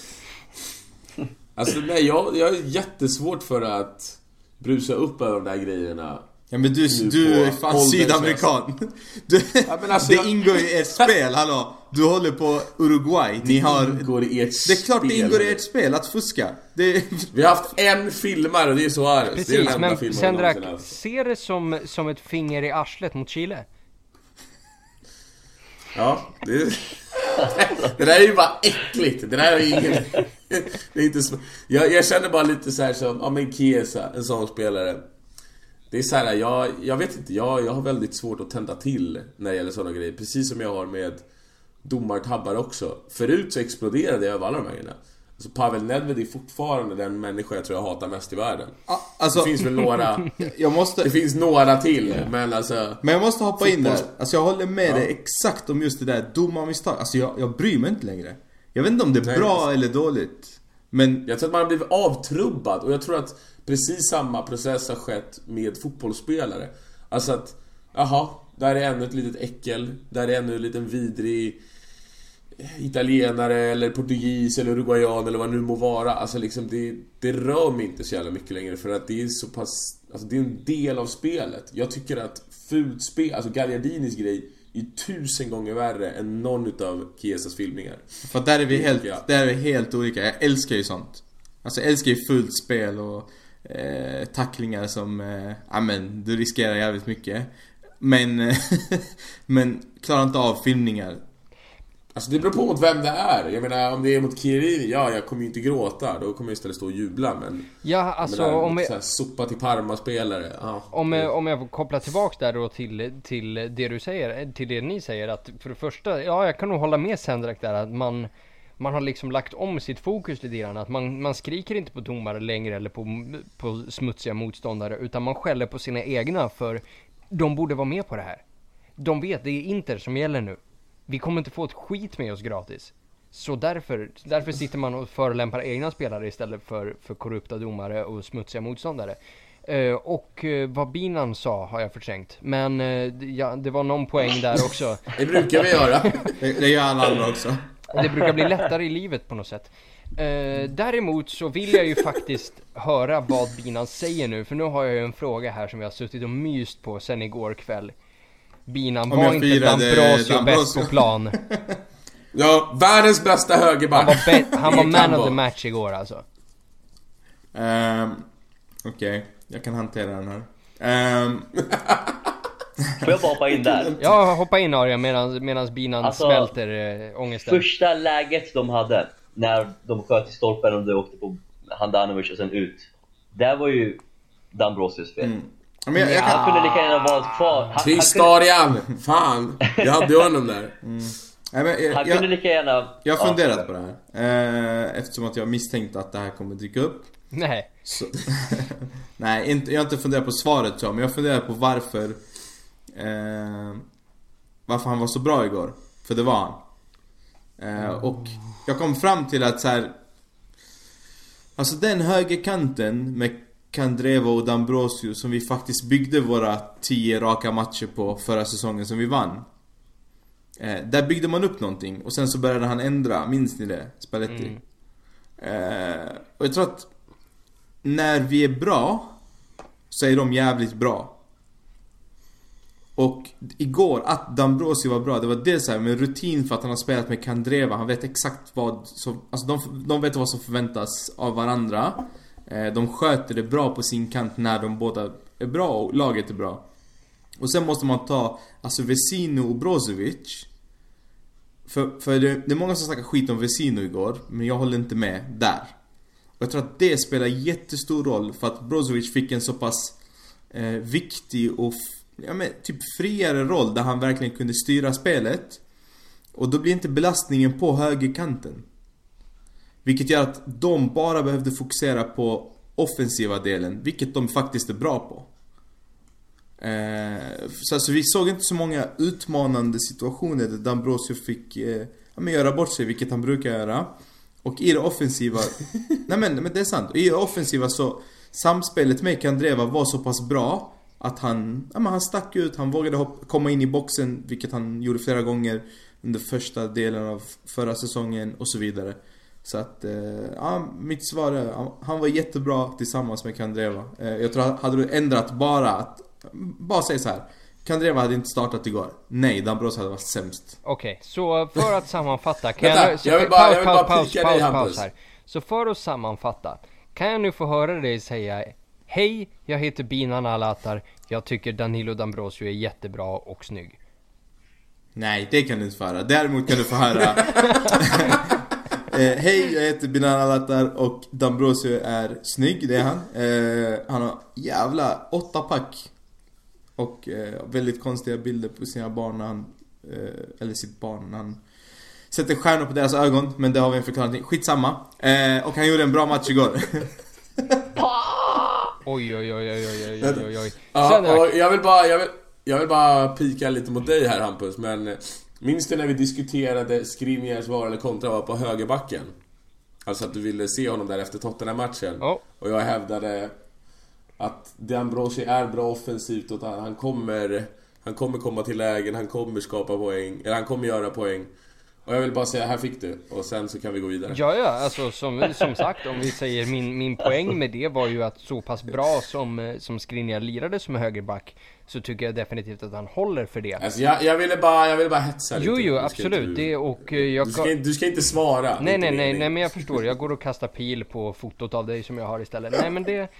Alltså nej, jag, jag har jättesvårt för att brusa upp över de där grejerna. Ja men du, du är fan sydamerikan. Du, Ja, men alltså, det jag- ingår i ert spel, hallå. Du håller på Uruguay. Ni har... ingår i ert Det är klart det spel. ingår i ert spel att fuska. Det, Vi har haft en filmare och det är Suarez. det är Precis, den enda men Sendrak, någonsin haft. se det som, som ett finger i arslet mot Chile. Ja, det, det där är ju bara äckligt. Det där är ju ingen... Det är inte så, jag, jag känner bara lite så här som, ja men Chiesa, en sån spelare. Det är så här, jag, jag vet inte, jag, jag har väldigt svårt att tända till när det gäller såna grejer. Precis som jag har med domartabbar också. Förut så exploderade jag över alla de här grejerna. Alltså Pavel Nedved är fortfarande den människa jag tror jag hatar mest i världen. alltså, Det finns väl några, måste... det finns några till, men alltså... Men jag måste hoppa in där. Alltså jag håller med Ja. dig exakt om just det där domarmisstag. Alltså jag, jag bryr mig inte längre. Jag vet inte om det är Nej, bra precis. eller dåligt. Men Jag tror att man har blivit avtrubbad och jag tror att precis samma process har skett med fotbollsspelare. Alltså att, jaha, där är ännu ett litet äckel, där är ännu en liten vidrig italienare eller portugis eller uruguayan eller vad det nu må vara. Alltså liksom det, det rör mig inte så jävla mycket längre för att det är så pass, alltså det är en del av spelet. Jag tycker att fult spel, alltså Gagliardinis grej är tusen gånger värre än någon utav Chiesas filmningar. För där är vi helt, där är vi helt olika. Jag älskar ju sånt. Alltså jag älskar ju fullt spel och eh, tacklingar som, eh, ja men du riskerar jävligt mycket. Men, eh, men klarar inte av filmningar. Alltså det beror på mot vem det är. Jag menar om det är mot Chiellini, ja jag kommer ju inte gråta. Då kommer jag istället stå och jubla men... Ja, alltså men om vi, så här, sopa till Parma-spelare, ja. Om, jag- om jag får koppla tillbaks där då till, till det du säger, till det ni säger att för det första, ja jag kan nog hålla med Sendrak där att man man har liksom lagt om sitt fokus lite grann, att man, man skriker inte på domare längre eller på, på smutsiga motståndare utan man skäller på sina egna för de borde vara med på det här. De vet, det är Inter som gäller nu. Vi kommer inte få ett skit med oss gratis. Så därför, därför sitter man och förolämpar egna spelare istället för, för korrupta domare och smutsiga motståndare. Uh, och uh, vad Binan sa har jag förträngt. Men uh, ja, det var någon poäng där också. Det brukar vi göra. Det, det gör alla andra också. Det brukar bli lättare i livet på något sätt. Eh, däremot så vill jag ju faktiskt höra vad Binan säger nu, för nu har jag ju en fråga här som jag har suttit och myst på sen igår kväll. Binan, Om var inte D'Ambrosio bäst på plan? Ja, världens bästa högerback. Han var, be- han var man of the match igår alltså. Ehm, Okej, jag kan hantera den här. Ehm, Får jag bara hoppa in där? Ja, hoppa in Arjan medan binan Alltså, smälter äh, ångesten. Första läget de hade, när de sköt i stolpen och det åkte på Handanovic och sen ut. Det var ju Dambrosius fel. mm. Men jag, jag kan, Han kunde lika gärna valt kvar. Han, Tyst kunde, Arian! Fan! Jag hade ju honom där. nej, men jag, han kunde lika gärna... jag har Ja, funderat på det här. Eh, eftersom att jag misstänkt att det här kommer dyka upp. Nej. Så, nej, inte, jag har inte funderat på svaret så, men jag har funderat på varför eh, Varför han var så bra igår. För det var han. Eh, och jag kom fram till att så här. Alltså den högerkanten med Kandreva och Dambrosio som vi faktiskt byggde våra 10 raka matcher på förra säsongen som vi vann. Eh, där byggde man upp någonting och sen så började han ändra, minns ni det? Spalletti. Eh, och jag tror att när vi är bra så är de jävligt bra. Och igår, att Dambrosio var bra, det var dels så här med rutin för att han har spelat med Kandreva. Han vet exakt vad som, alltså de, de vet vad som förväntas av varandra. Eh, de sköter det bra på sin kant när de båda är bra och laget är bra. Och sen måste man ta, alltså Vesino och Brozovic. För, för det, det är många som snackar skit om Vesino igår, men jag håller inte med där. Och jag tror att det spelar jättestor roll för att Brozovic fick en så pass eh, viktig och ja, men, typ friare roll där han verkligen kunde styra spelet. Och då blir inte belastningen på högerkanten. Vilket gör att de bara behövde fokusera på offensiva delen, vilket de faktiskt är bra på. Eh, så alltså, vi såg inte så många utmanande situationer där Dambrosio fick eh, ja, men göra bort sig, vilket han brukar göra. Och i det offensiva... nej men, men det är sant. I det offensiva så... Samspelet med Kandreva var så pass bra att han, ja, men han stack ut, han vågade hoppa, komma in i boxen, vilket han gjorde flera gånger under första delen av förra säsongen och så vidare. Så att, eh, ja, mitt svar är, han- var jättebra tillsammans med Kandreva. Eh, jag tror, hade du ändrat bara att, bara säg så här. Kandreva hade inte startat igår. Nej, Dambrosio hade varit sämst. Okej, så för att sammanfatta. Kan Vänta, jag, så, jag vill bara- paus, jag vill paus, bara paus, paus, paus Hampus. här. Så för att sammanfatta. Kan jag nu få höra dig säga Hej, jag heter Binan Alatar. Jag tycker Danilo D'Ambrosio är jättebra och snygg. Nej, det kan du inte få höra. Däremot kan du få höra eh, Hej, jag heter Binan Alatar och Dambrosio är snygg, det är han. Eh, han har jävla åtta pack. Och eh, väldigt konstiga bilder på sina barn när han, eh, eller sitt barn när han sätter stjärnor på deras ögon. Men det har vi en förklaring till. Skitsamma. Eh, och han gjorde en bra match igår. Oj, oj, oj, oj, oj, oj, oj. Ja, jag vill bara, jag vill, jag vill bara pika lite mot dig här Hampus, men eh, Minns du när vi diskuterade Skriniars vara eller kontra vara på högerbacken? Alltså att du ville se honom där efter Tottenham-matchen. Ja. Och jag hävdade att D'Ambrosi är bra offensivt och att han kommer, han kommer komma till lägen, han kommer skapa poäng, eller han kommer göra poäng. Och jag vill bara säga, här fick du. Och sen så kan vi gå vidare. Ja, ja, alltså som, som sagt, om vi säger min, min poäng med det var ju att så pass bra som, eh, som Skriniar lirade som högerback så tycker jag definitivt att han håller för det. Alltså jag, jag ville bara, jag ville bara hetsa lite. Jo, jo, absolut. inte- Det och eh, jag... Du ska, inte- du ska inte svara. Nej, nej, nej, nej, men jag förstår. Jag går och kastar pil på fotot av dig som jag har istället. Nej, men det...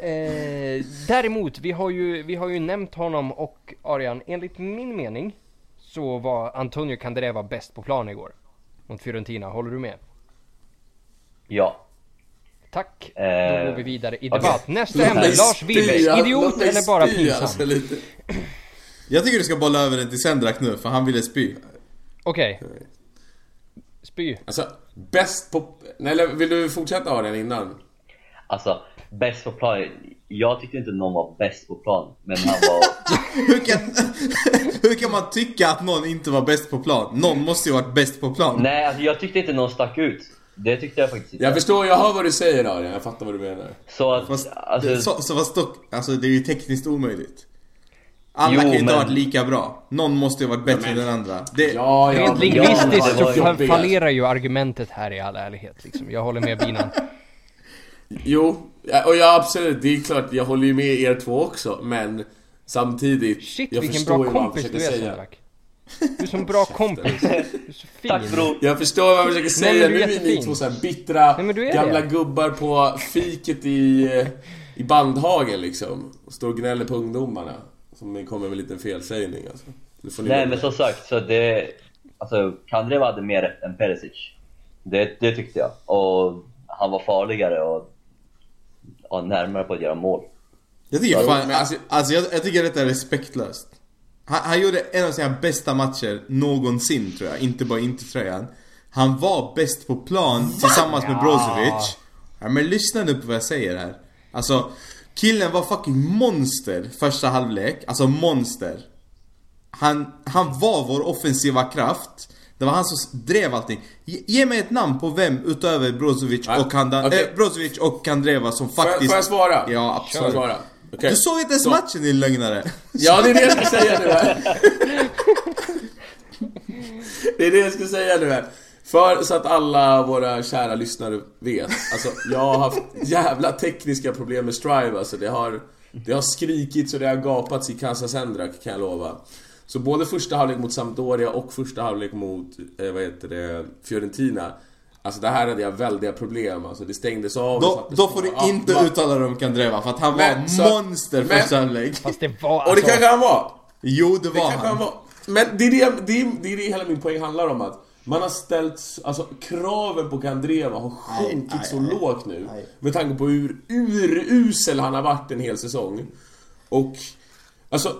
Eh, däremot, vi har, ju, vi har ju nämnt honom och Arian, enligt min mening så var Antonio Candreva bäst på plan igår. Mot Fiorentina, håller du med? Ja. Tack. Då Eh, går vi vidare i debatt. Nästa Låt ämne, Lars ja, Idiot eller bara pinsam? alltså, lite. Jag tycker du ska bolla över den till Sendrak nu, för han ville spy. Okej. Spy. Alltså, bäst på... Nej, eller vill du fortsätta ha den innan? Alltså, bäst på plan. Jag tyckte inte någon var bäst på plan. Men han var... Hur kan, hur kan man tycka att någon inte var bäst på plan? Någon måste ju varit bäst på plan. Nej, alltså, jag tyckte inte någon stack ut. Det tyckte jag faktiskt inte. Jag förstår, jag hör vad du säger Adrian, jag fattar vad du menar. Så att, Fast, alltså, det, så, så fast dock, alltså det är ju tekniskt omöjligt. Alla Jo, kan ju inte ha men- varit lika bra. Någon måste ju ha varit bättre Ja, men- än den andra. Det, Ja, ja, Rent lingvistiskt så fallerar ju argumentet här i all ärlighet. Liksom. Jag håller med Binan. Jo, ja, och ja absolut, det är klart, jag håller ju med er två också, men samtidigt... Shit jag vilken förstår bra ju vad han kompis du försöker är säga. Sendrak. Du är som bra kompis. Du är så fin. tack bror. Jag förstår vad han försöker säga, nu är ni två så här bittra, Nej, gamla det. gubbar på fiket i, i Bandhagen liksom. Och står och gnäller på ungdomarna. Som kommer med en liten felsägning alltså. Nej men som sagt, så det... Alltså, Kandreva hade mer rätt än Perisic. Det, det tyckte jag. Och han var farligare och ja, närmare på att göra mål. jag tycker fan, alltså- alltså, jag, jag tycker detta är respektlöst. Han, han gjorde en av sina bästa matcher någonsin tror jag, inte bara inte tröjan. Han var bäst på plan tillsammans med Brozovic. Ja, men lyssna nu på vad jag säger här. Alltså, killen var fucking monster första halvlek. Alltså monster. Han, han var vår offensiva kraft. Det var han som drev allting. Ge, ge mig ett namn på vem utöver Brozovic Ja, och, Kanda, okej. eh, Brozovic och Kandreva som Får jag, faktiskt... får jag svara? Ja, absolut. svara? Okej. Du såg inte ens Så. matchen din lögnare. Ja, det är det jag ska säga nu här. Det är det jag ska säga nu här. För så att alla våra kära lyssnare vet. Alltså, jag har haft jävla tekniska problem med Strive alltså. Det har, det har skrikits och det har gapats i Casa Sendrak kan jag lova. Så både första halvlek mot Sampdoria och första halvlek mot, eh, vad heter det, Fiorentina. Alltså det här hade jag väldiga problem. Alltså det stängdes av. Då, då får du Ja, inte va- uttala dig om Kandreva för att han Men, var så- monster men- första halvlek. Fast det var Och det alltså... kanske han var. Jo, det Det var kanske han han. var. Men det är det, det, är, det är det hela min poäng handlar om att man har ställt, alltså kraven på Kandreva har sjunkit nej, så nej, lågt nu. Med tanke på hur urusel han har varit en hel säsong. Och, alltså,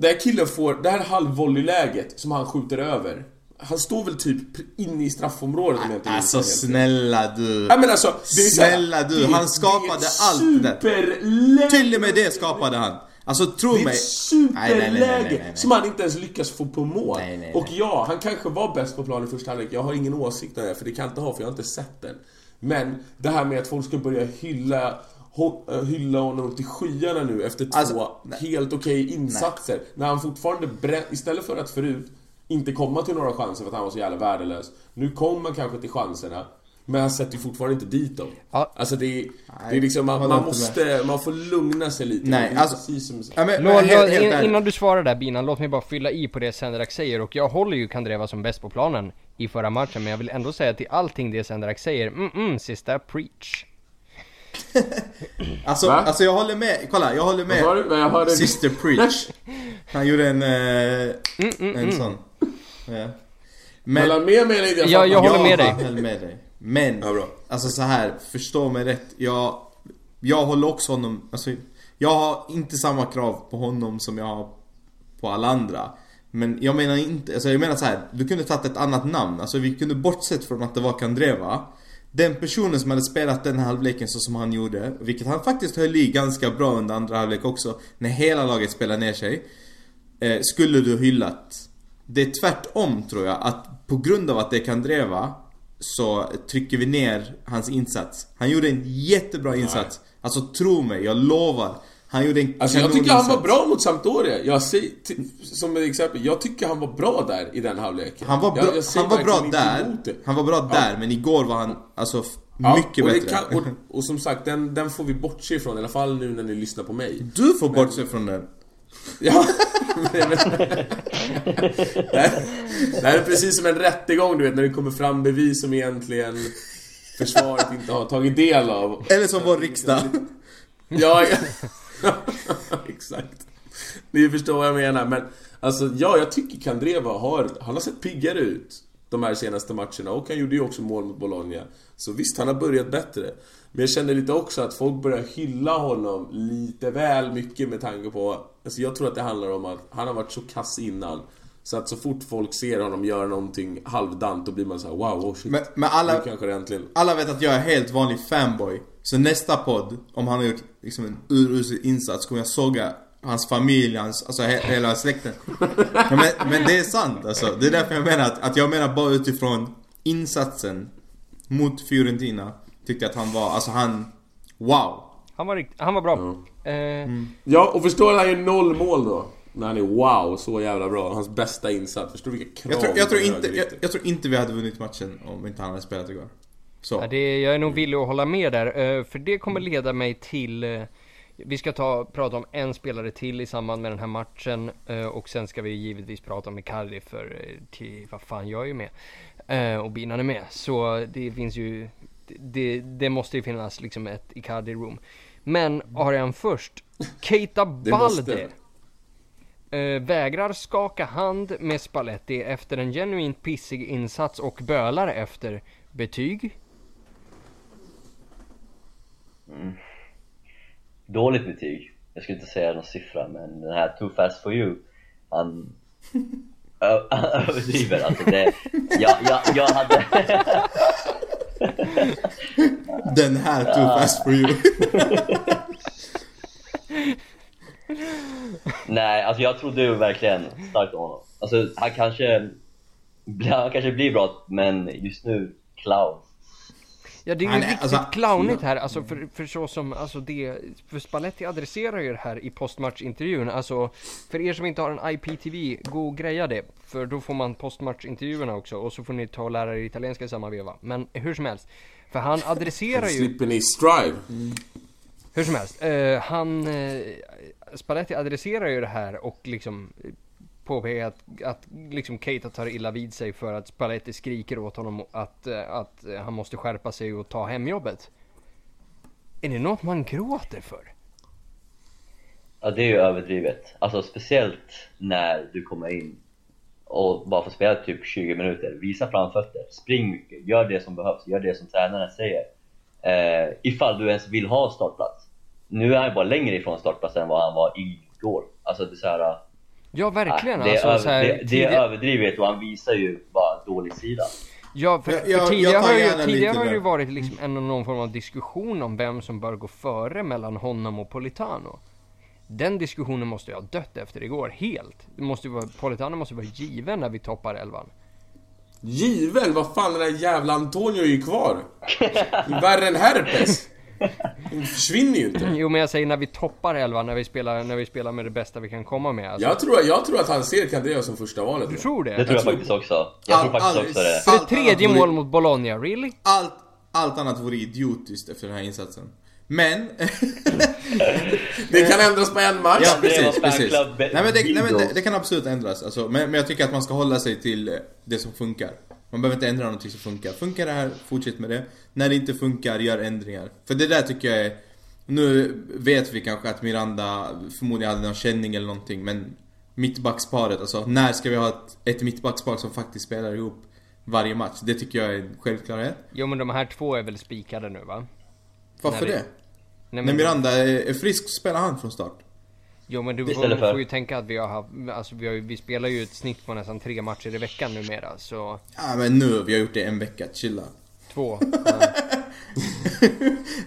den här killen får, det här halvvolleyläget som han skjuter över. Han står väl typ inne i straffområdet om jag inte Alltså snälla du. Ja, men alltså, det är Snälla du, han skapade allt det där. Till och med det skapade han. Alltså tro Det är mig. ett superläge som han inte ens lyckas få på mål. Nej, nej, och ja, han kanske var bäst på plan i första halvlek. Jag har ingen åsikt om det, för det kan jag inte ha, för jag har inte sett den. Men det här med att folk ska börja hylla, hylla honom till skyarna nu efter två Alltså, nej. helt okej insatser. När han fortfarande brä- istället för att förut inte komma till några chanser för att han var så jävla värdelös. Nu kommer man kanske till chanserna. Men han sätter ju fortfarande inte dit dem. Ja. Alltså det är, det Nej, är liksom, man, man måste, man får lugna sig lite. Nej, alltså- precis som, Ja, men, Lå, men, helt, helt in, innan du svarar där Binan, låt mig bara fylla i på det Senderak säger och jag håller ju Kandreva som bäst på planen i förra matchen men jag vill ändå säga till allting det Senderak säger, mm mm, sista preach. Alltså, Va? alltså jag håller med, kolla jag håller med du? Jag hörde... Sister Preach. Han gjorde en, eh, Mm, en sån. Ja. Men, han med mig eller inte? Ja, fattar jag inte. håller med dig. Jag höll med dig. Men, Ja, bra. alltså så här, förstå mig rätt. Jag, jag håller också honom, alltså, jag har inte samma krav på honom som jag har på alla andra. Men jag menar inte, alltså jag menar så här, du kunde tagit ett annat namn. Alltså vi kunde bortsett från att det var Kandreva. Den personen som hade spelat den här halvleken så som han gjorde, vilket han faktiskt höll i ganska bra under andra halvlek också, när hela laget spelade ner sig. Eh, skulle du hyllat. Det är tvärtom tror jag, att på grund av att det är Kandreva så trycker vi ner hans insats. Han gjorde en jättebra insats. Alltså tro mig, jag lovar. Han gjorde en Alltså jag tycker han var bra mot Sampdoria. Jag säger, som ett exempel, jag tycker han var bra där i den halvleken. Han var bra, jag, jag han var bra där. Han var bra där, men igår var han alltså Ja, mycket och bättre. Kan, och, och som sagt, den, den får vi bortse ifrån, i alla fall nu när ni lyssnar på mig. Du får bortse från den. Ja, men, det, här, är precis som en rättegång du vet, när det kommer fram bevis som egentligen försvaret inte har tagit del av. Eller som vår riksdag. Ja. exakt. Ni förstår vad jag menar, men alltså ja, jag tycker Kandreva har, han har sett piggare ut de här senaste matcherna och han gjorde ju också mål mot Bologna. Så visst, han har börjat bättre. Men jag känner lite också att folk börjar hylla honom lite väl mycket med tanke på... Alltså jag tror att det handlar om att han har varit så kass innan. Så att så fort folk ser honom göra någonting halvdant då blir man så här: wow, oh shit. Men, men alla, alla vet att jag är helt vanlig fanboy. Så nästa podd, om han har gjort liksom en urusel insats, kommer jag såga hans familj, hans, alltså he, hela släkten. Ja, men, men det är sant alltså. Det är därför jag menar att, att jag menar bara utifrån insatsen mot Fiorentina. Tyckte att han var, alltså han, wow. Han var, rikt, han var bra. Eh, Ja, och förstår han gör noll mål då? När han är wow, så jävla bra. Hans bästa insats. Förstår du vilka krav Jag tror, jag, tror inte, jag, jag tror inte vi hade vunnit matchen om inte han hade spelat igår. Så. Ja, det, jag är nog villig att hålla med där, eh, för det kommer leda mig till eh, vi ska ta, prata om en spelare till i samband med den här matchen eh, och sen ska vi givetvis prata om Icardi för till, vad fan jag är ju med och Binan är med så det finns ju det, det måste ju finnas liksom ett Icardi-room. Men Arian först, Keita Det måste Balde eh, vägrar skaka hand med Spalletti efter en genuint pissig insats och bölar efter betyg. Dåligt betyg. Jag skulle inte säga någon siffra, men den här Too Fast For You, han överdriver alltså det. Jag, jag, jag hade... Den här too fast for you. Nej, alltså jag trodde ju verkligen starkt om honom. Alltså han kanske, han kanske blir bra, men just nu, clown. Ja det är ju är- riktigt alltså- clownigt här, alltså för, för så som, alltså det, för Spalletti adresserar ju det här i postmatchintervjun, alltså för er som inte har en IPTV, gå och greja det, för då får man postmatchintervjuerna också och så får ni ta och lära er italienska i samma veva. Men hur som helst, för han adresserar ju, Slipper ni strive? hur som helst, eh, han, eh, Spalletti adresserar ju det här och liksom eh, påpekar att, att liksom Keita tar illa vid sig för att Spalletti skriker åt honom att, eh, att eh, han måste skärpa sig och ta hemjobbet. Är det något man gråter för? Ja, det är ju överdrivet. Alltså speciellt när du kommer in och bara får spela typ 20 minuter, visa framfötter, spring mycket, gör det som behövs, gör det som tränaren säger. Eh, ifall du ens vill ha startplats. Nu är han bara längre ifrån startplatsen än vad han var igår. Alltså det är så här, Ja, verkligen. ah, det, är alltså, över, så här, det, det är överdrivet och han visar ju bara dålig sida. Ja, för, Jag- för jag- tidigare, jag har, ju, tidigare har det ju varit liksom en, någon form av diskussion om vem som bör gå före mellan honom och Politano. Den diskussionen måste jag ha dött efter igår, helt. Det måste ju vara, Politano måste vara given när vi toppar elvan. Given? Vad fan, den där jävla Antonio är ju kvar. Värre än herpes. Den försvinner ju inte. Jo men jag säger när vi toppar elvan, när vi spelar, när vi spelar med det bästa vi kan komma med. Alltså. Jag tror, jag tror att han ser Candreva som första valet. Du tror det? Det tror jag, tror- faktiskt också. Jag tror All- faktiskt all- också det. För det tredje annat vore- mål mot Bologna, really? Allt, allt annat vore idiotiskt efter den här insatsen. Men... Det kan ändras på en match. ja, precis, precis. Nej men, det, nej, men det, det kan absolut ändras. Alltså, men, men jag tycker att man ska hålla sig till det som funkar. Man behöver inte ändra någonting som funkar. Funkar det här, fortsätt med det. När det inte funkar, gör ändringar. För det där tycker jag är... Nu vet vi kanske att Miranda förmodligen hade någon känning eller någonting, men mittbacksparet, alltså när ska vi ha ett, ett mittbackspar som faktiskt spelar ihop varje match? Det tycker jag är en självklarhet. Jo men de här två är väl spikade nu va? Varför Nej, det? Nej, När men, Miranda är, är frisk spelar han från start. Jo men du får, för- får ju tänka att vi har haft, alltså vi, har, vi spelar ju ett snitt på nästan tre matcher i veckan numera, så Ja men nu, vi har gjort det en vecka, chilla. två.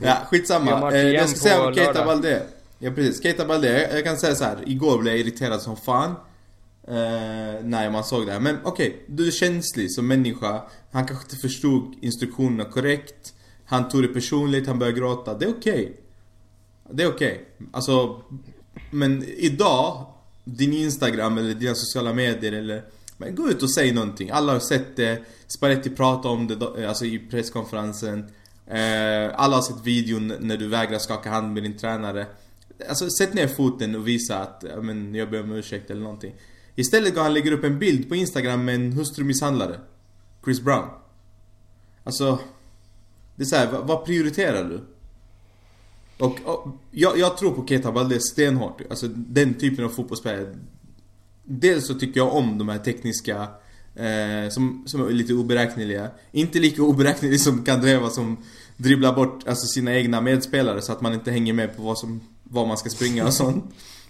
Ja. Ja, skitsamma. Vi har match Eh, igen jag ska säga om Keita. Balde. Ja precis, Keita Balde. Jag, kan säga så här. igår blev jag irriterad som fan. Eh, när man såg det här. Men okej, du är känslig som människa. Han kanske inte förstod instruktionerna korrekt. Han tog det personligt, han började gråta. Det är okej. Det är okej. Alltså, men idag, din Instagram eller dina sociala medier eller men gå ut och säg någonting. Alla har sett det. Spalletti pratade om det alltså i presskonferensen. Eh, alla har sett videon när du vägrar skaka hand med din tränare. Alltså sätt ner foten och visa att ja, men, jag ber om ursäkt eller någonting. Istället går han och lägger upp en bild på Instagram med en hustrumisshandlare. Chris Brown. Alltså, det är så här, vad prioriterar du? Och, och jag, jag tror på Keita Valdez stenhårt. Alltså den typen av fotbollsspelare. Dels så tycker jag om de här tekniska eh, som, som är lite oberäkneliga. Inte lika oberäknelig som Kandreva som dribblar bort alltså, sina egna medspelare så att man inte hänger med på vad, som, vad man ska springa och sånt.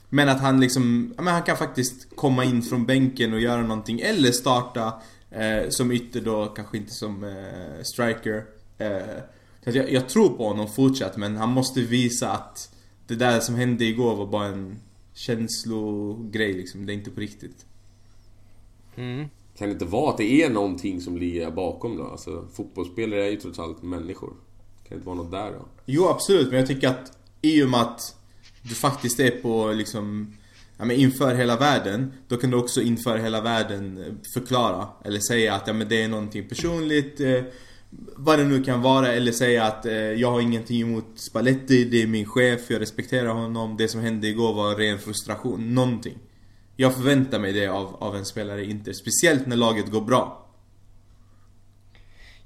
Men att han liksom, ja, men han kan faktiskt komma in från bänken och göra någonting. Eller starta eh, som ytter då, kanske inte som eh, striker. Eh, så att jag, jag tror på honom fortsatt men han måste visa att det där som hände igår var bara en känslogrej liksom. Det är inte på riktigt. Mm. Kan det inte vara att det är någonting som ligger bakom då? Alltså fotbollsspelare är ju trots allt människor. Kan det inte vara något där då? Jo absolut, men jag tycker att i och med att du faktiskt är på liksom Ja men inför hela världen, då kan du också inför hela världen eh, förklara Eller säga att ja, men det är någonting personligt eh, Vad det nu kan vara, eller säga att eh, jag har ingenting emot Spalletti, det är min chef, jag respekterar honom. Det som hände igår var ren frustration, någonting. Jag förväntar mig det av, av en spelare i Inter, speciellt när laget går bra.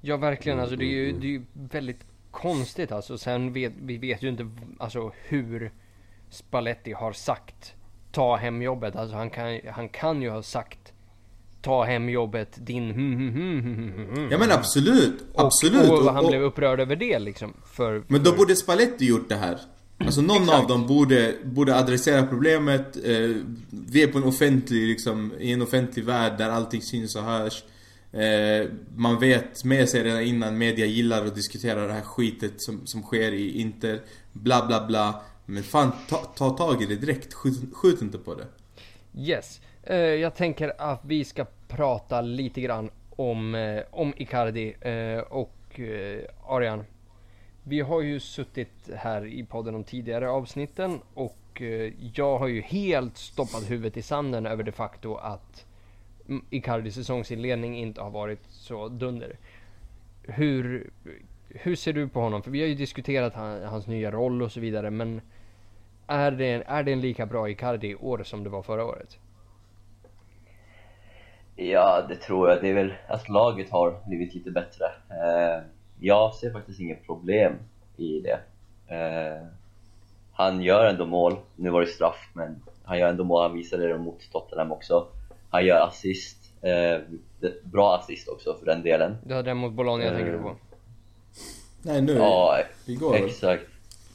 Ja verkligen, alltså det är ju, det är ju väldigt konstigt alltså. Sen vet, vi vet ju inte alltså hur Spalletti har sagt ta hem jobbet. Alltså han kan, han kan ju ha sagt ta hem jobbet din hmm, hmm, hmm. Ja men absolut, Och- absolut Och, han Och- blev upprörd över det liksom. För, Men då för, borde Spalletti gjort det här. Alltså någon Exakt. av dem borde, borde adressera problemet. Eh, vi är på en offentlig, liksom, i en offentlig värld där allting syns och hörs. Eh, man vet med sig redan innan media gillar att diskutera det här skitet som, som sker i Inter. Bla bla bla. Men fan, ta, ta tag i det direkt. Skjut, skjut inte på det. Yes. Eh, jag tänker att vi ska prata lite grann om, eh, om Icardi eh, och Arian. Vi har ju suttit här i podden om tidigare avsnitten och jag har ju helt stoppat huvudet i sanden över det facto att Icardis säsongsinledning inte har varit så dunder. Hur, hur ser du på honom? För vi har ju diskuterat hans nya roll och så vidare men är det, är det en lika bra Icardi i år som det var förra året? Ja, det tror jag. Det är väl att laget har blivit lite bättre. Eh, jag ser faktiskt inget problem i det. Eh, han gör ändå mål. Nu var det straff, men han gör ändå mål. Han visade det mot Tottenham också. Han gör assist. Eh, bra assist också för den delen. Det var den mot Bologna jag tänker Eh, på. Nej, nu. Ja, Igår. exakt.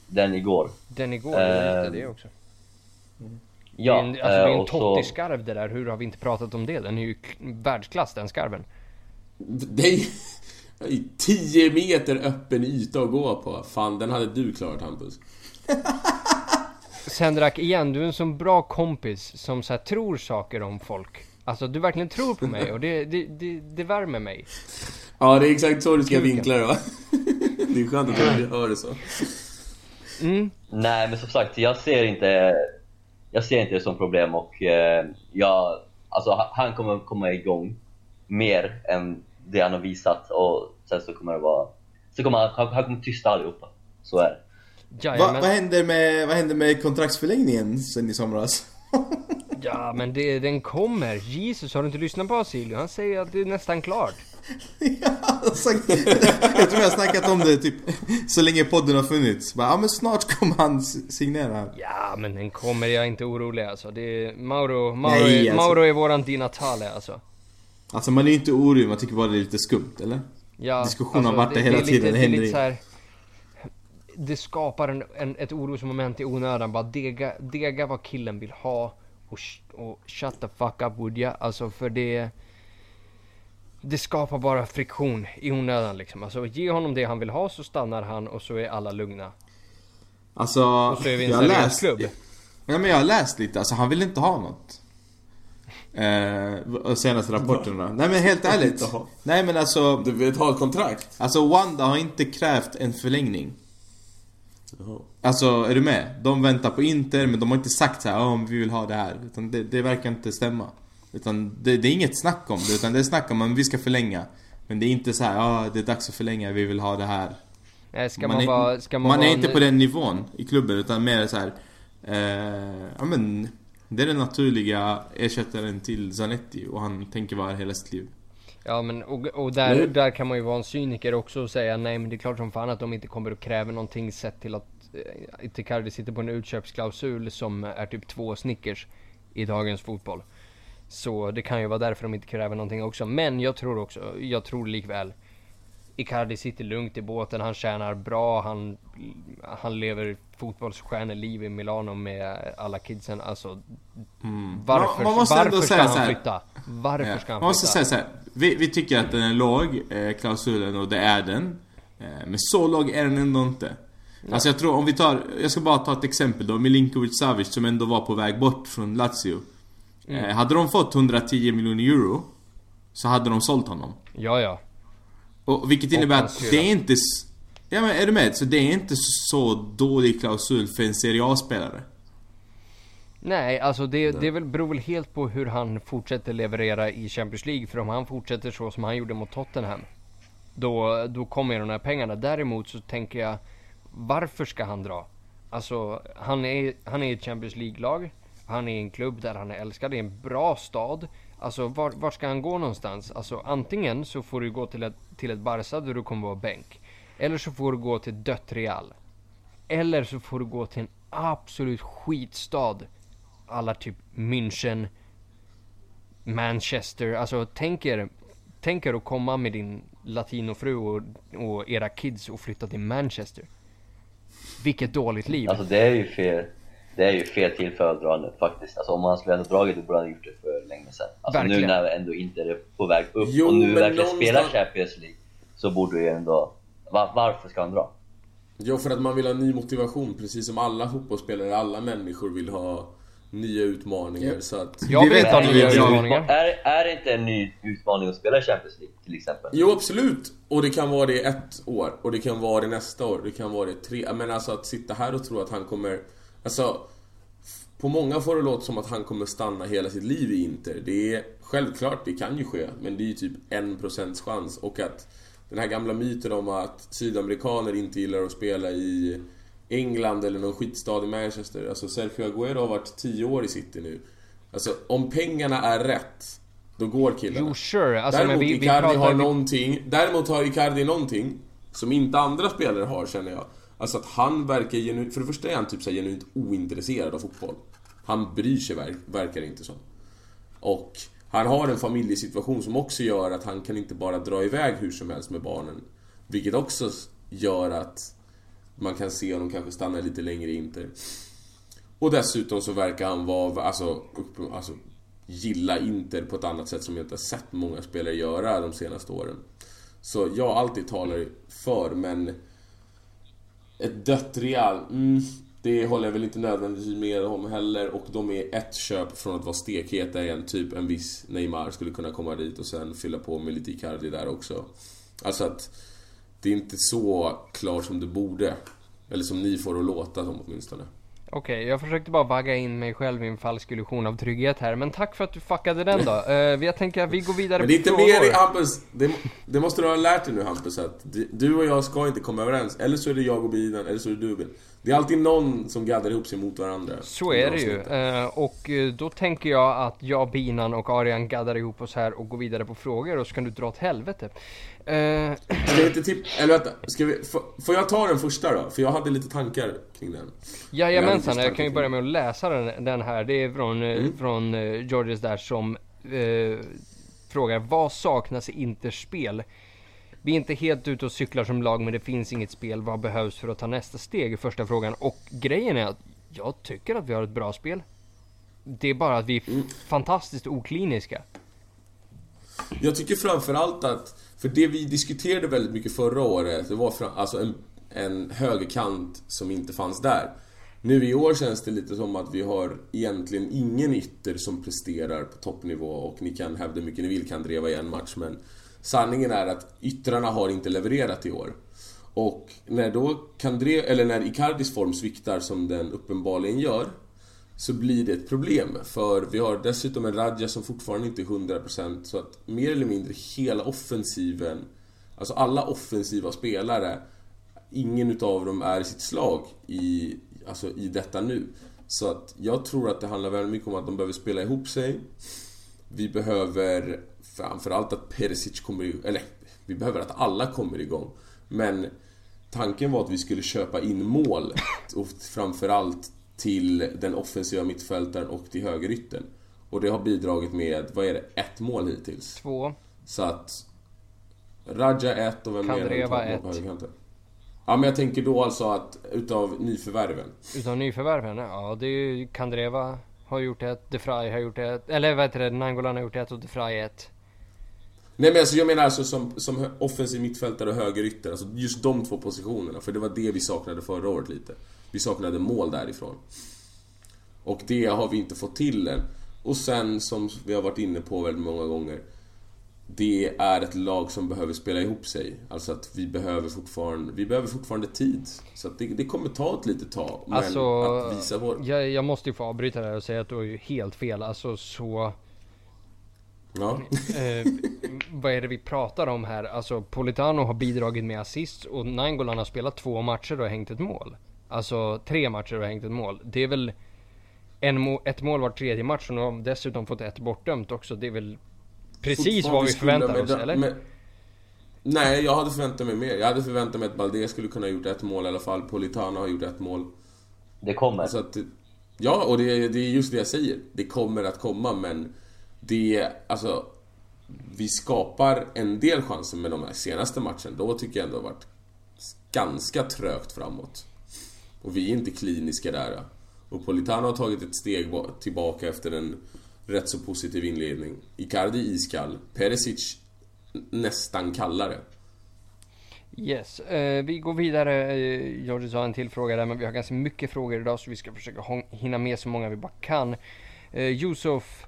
Den igår. Den igår, lite eh, det också. Ja, det är en, alltså, det är eh, en så- Totti-skarv det där, hur har vi inte pratat om det? Den är ju världsklass den skarven. Det är ju 10 meter öppen yta att gå på. Fan, den hade du klarat Hampus. Sendrak, igen, du är en sån bra kompis som så här, tror saker om folk. Alltså du verkligen tror på mig och det, det, det, det värmer mig. Ja, det är exakt så du ska vinkla det va? Det är skönt att du hör det så. Mm. Nej, men som sagt, jag ser inte, jag ser inte det som problem och eh, jag, alltså, ha- han kommer komma igång mer än det han har visat och sen så kommer det vara, så kommer han, han, han kommer tysta allihopa. Så är det. Va, vad, händer med, vad händer med kontraktsförlängningen sen i somras? Ja men det, den kommer. Jesus, har du inte lyssnat på Asilio? Han säger att det är nästan klart. Ja, alltså, jag tror jag har snackat om det typ så länge podden har funnits. Bara, ja men snart kommer han signera. Ja men den kommer, jag är inte orolig alltså. Det är, Mauro, Mauro, Nej, alltså. Mauro är våran Di Natale alltså. Alltså man är ju inte orolig, man tycker bara det är lite skumt, eller? Ja, Diskussionen har varit där hela är tiden, Lite, det det, händer så här, det skapar en, en, ett orosmoment i onödan. Bara dega, dega vad killen vill ha och, och shut the fuck up would ya. Alltså för det... Det skapar bara friktion i onödan liksom. Alltså ge honom det han vill ha så stannar han och så är alla lugna. Alltså, Och så är vi en jag har läst... klubb. Ja, men jag har läst lite, alltså han vill inte ha något. Eh, senaste rapporterna. Nej men helt ärligt. Nej men alltså, Du vill ha ett kontrakt? alltså Wanda har inte krävt en förlängning. Jaha. Alltså, är du med? De väntar på Inter, men de har inte sagt så här, "Ja, om vi vill ha det här. Utan det, det verkar inte stämma. Utan det, det är inget snack om det, utan det är snack om att vi ska förlänga. Men det är inte så här, ja det är dags att förlänga, vi vill ha det här. Nej, ska man, är, vara... Ska man, man vara är inte på den nivån i klubben, utan mer så här. Eh, ja men, det är den naturliga ersättaren till Zanetti och han tänker vara här hela sitt liv. Ja men och, och där, Nej. där kan man ju vara en cyniker också och säga nej men det är klart som fan att de inte kommer att kräva någonting sett till att eh, Icardi sitter på en utköpsklausul som är typ två Snickers i dagens fotboll. Så det kan ju vara därför de inte kräver någonting också. Men jag tror också, jag tror likväl Icardi sitter lugnt i båten, han tjänar bra, han, han lever fotbollsstjärneliv i Milano med alla kidsen. Alltså, varför, Man- man måste varför ska säga han flytta? Varför Ja, ska han Man måste flytta? säga så här. Vi, vi tycker att den är låg, eh, klausulen, och det är den. Eh, men så låg är den ändå inte. Alltså jag tror om vi tar, jag ska bara ta ett exempel då. Milinkovic Savic som ändå var på väg bort från Lazio. Mm. Eh, hade de fått 110 miljoner euro så hade de sålt honom. Ja, ja. Och vilket Och innebär hans att det är inte... Ja men är du med? Så det är inte så dålig klausul för en Serie A-spelare. Nej, alltså det, det väl, beror väl helt på hur han fortsätter leverera i Champions League. För om han fortsätter så som han gjorde mot Tottenham, då, då kommer de här pengarna. Däremot så tänker jag, varför ska han dra? Alltså, han är, han är ett Champions League-lag. Han är i en klubb där han är älskad. Det är en bra stad. Alltså, var, var ska han gå någonstans? Alltså, antingen så får du gå till ett, till ett Barca där du kommer vara bänk. Eller så får du gå till dött Real. Eller så får du gå till en absolut skitstad. Alla typ München, Manchester. Alltså tänk er, tänk er att komma med din latinofru och, och era kids och flytta till Manchester. Vilket dåligt liv. Alltså det är ju fel, det är ju fel tillfälle att dra nu faktiskt. Alltså om han skulle ändå dragit det borde han gjort det för länge sedan. Alltså Verkligen. nu när ändå inte är på väg upp Jo, och nu verkligen någonstans- spelar Champions League så borde ju ändå... Va, varför ska han dra? Jo, för att man vill ha ny motivation, precis som alla fotbollsspelare, alla människor vill ha nya utmaningar. Så att... jag vi vill ha att nya utmaningar. Är, är det inte en ny utmaning att spela Champions League till exempel? Jo, absolut! Och det kan vara det ett år, och det kan vara det nästa år, det kan vara det tre... Men alltså att sitta här och tro att han kommer... Alltså... På många får det låta som att han kommer stanna hela sitt liv i Inter. Det är självklart, det kan ju ske, men det är ju typ en procents chans. Och att den här gamla myten om att sydamerikaner inte gillar att spela i England eller någon skitstad i Manchester. Alltså Sergio Aguero har varit 10 år i City nu. Alltså om pengarna är rätt, då går killarna. Jo, sure. Alltså, Däremot vi, vi Icardi pratar... har vi- någonting, däremot har Icardi någonting som inte andra spelare har känner jag. Alltså att han verkar genuint, för det första är han typ så här genuint ointresserad av fotboll. Han bryr sig verk, verkar inte som. Och Han har en familjesituation som också gör att han kan inte bara dra iväg hur som helst med barnen. Vilket också gör att man kan se honom kanske stanna lite längre i Inter. Och dessutom så verkar han vara, alltså, upp, alltså gilla Inter på ett annat sätt som jag inte har sett många spelare göra de senaste åren. Så jag alltid talar för, men ett dött Real, mm, det håller jag väl inte nödvändigtvis med om heller och de är ett köp från att vara stekheta igen. Typ en viss Neymar skulle kunna komma dit och sen fylla på med lite Icardi där också. Alltså att det är inte så klart som det borde. Eller som ni får att låta som åtminstone. Okej, okay, jag försökte bara vagga in mig själv i en falsk illusion av trygghet här, men tack för att du fuckade den då. Uh, jag tänker att vi går vidare Men det är inte mer i Hampus, det, det, måste du ha lärt dig nu Hampus, att du och jag ska inte komma överens. Eller så är det jag och Bidan, eller så är det du Det är alltid någon som gaddar ihop sig mot varandra. Så är det ju. Uh, och uh, då tänker jag att jag, Binan och Arian gaddar ihop oss här och går vidare på frågor och så kan du dra åt helvete. Uh... Ska vi inte tipp... Eller vänta, ska vi... Får jag ta den första då? För jag hade lite tankar kring den. Jajamensan, jag, jag kan ju börja med att läsa den, den här. Det är från, eh, mm. från Georges där som uh, frågar Vad saknas i Interspel? Vi är inte helt ute och cyklar som lag men det finns inget spel. Vad behövs för att ta nästa steg? Första frågan. Och grejen är att jag tycker att vi har ett bra spel. Det är bara att vi är mm. fantastiskt okliniska. Jag tycker framförallt att för det vi diskuterade väldigt mycket förra året, det var fram, alltså en, en högerkant som inte fanns där. Nu i år känns det lite som att vi har egentligen ingen ytter som presterar på toppnivå och ni kan hävda hur mycket ni vill kan dreva i en match men sanningen är att yttrarna har inte levererat i år. Och när då Kandre, eller när Icardis form sviktar som den uppenbarligen gör så blir det ett problem. För vi har dessutom en Radja som fortfarande inte är 100% så att mer eller mindre hela offensiven, alltså alla offensiva spelare, ingen utav dem är i sitt slag i, alltså i detta nu. Så att jag tror att det handlar väldigt mycket om att de behöver spela ihop sig. Vi behöver framförallt att Perisic kommer igång, eller vi behöver att alla kommer igång. Men tanken var att vi skulle köpa in mål och framförallt till den offensiva mittfältaren och till högerytten. Och det har bidragit med, vad är det, ett mål hittills? Två. Så att... Raja ett och vem mer Kandreva ett. Ja men jag tänker då alltså att utav nyförvärven. Utav nyförvärven? Ja det är ju Kandreva har gjort ett, DeFry har gjort ett, eller vad heter det, Nangolan har gjort ett och DeFry ett. Nej men alltså jag menar alltså som, som offensiv mittfältare och högerytter, alltså just de två positionerna. För det var det vi saknade förra året lite. Vi saknade mål därifrån. Och det har vi inte fått till än. Och sen som vi har varit inne på väldigt många gånger. Det är ett lag som behöver spela ihop sig. Alltså att vi behöver fortfarande, vi behöver fortfarande tid. Så att det, det kommer ta ett litet tag. Men alltså, att visa vår... jag, jag måste ju få avbryta det här och säga att du har ju helt fel. Alltså så... Ja. eh, vad är det vi pratar om här? Alltså Politano har bidragit med assist och Nainggolan har spelat två matcher och hängt ett mål. Alltså tre matcher och hängt ett mål. Det är väl en må ett mål var tredje match och de har dessutom fått ett bortdömt också. Det är väl precis vad vi förväntar oss, eller? Med, nej, jag hade förväntat mig mer. Jag hade förväntat mig att Balde skulle kunna ha gjort ett mål i alla fall. Politano har gjort ett mål. Det kommer. Så att, ja, och det, det är just det jag säger. Det kommer att komma, men det, alltså... Vi skapar en del chanser med de här senaste matchen. Då tycker jag ändå det har varit ganska trögt framåt. Och vi är inte kliniska där. Och Politano har tagit ett steg tillbaka efter en rätt så positiv inledning. Icardi iskall. Perisic nästan kallare. Yes, eh, vi går vidare. Eh, George sa en till fråga där, men vi har ganska mycket frågor idag så vi ska försöka hinna med så många vi bara kan. Eh, Yusuf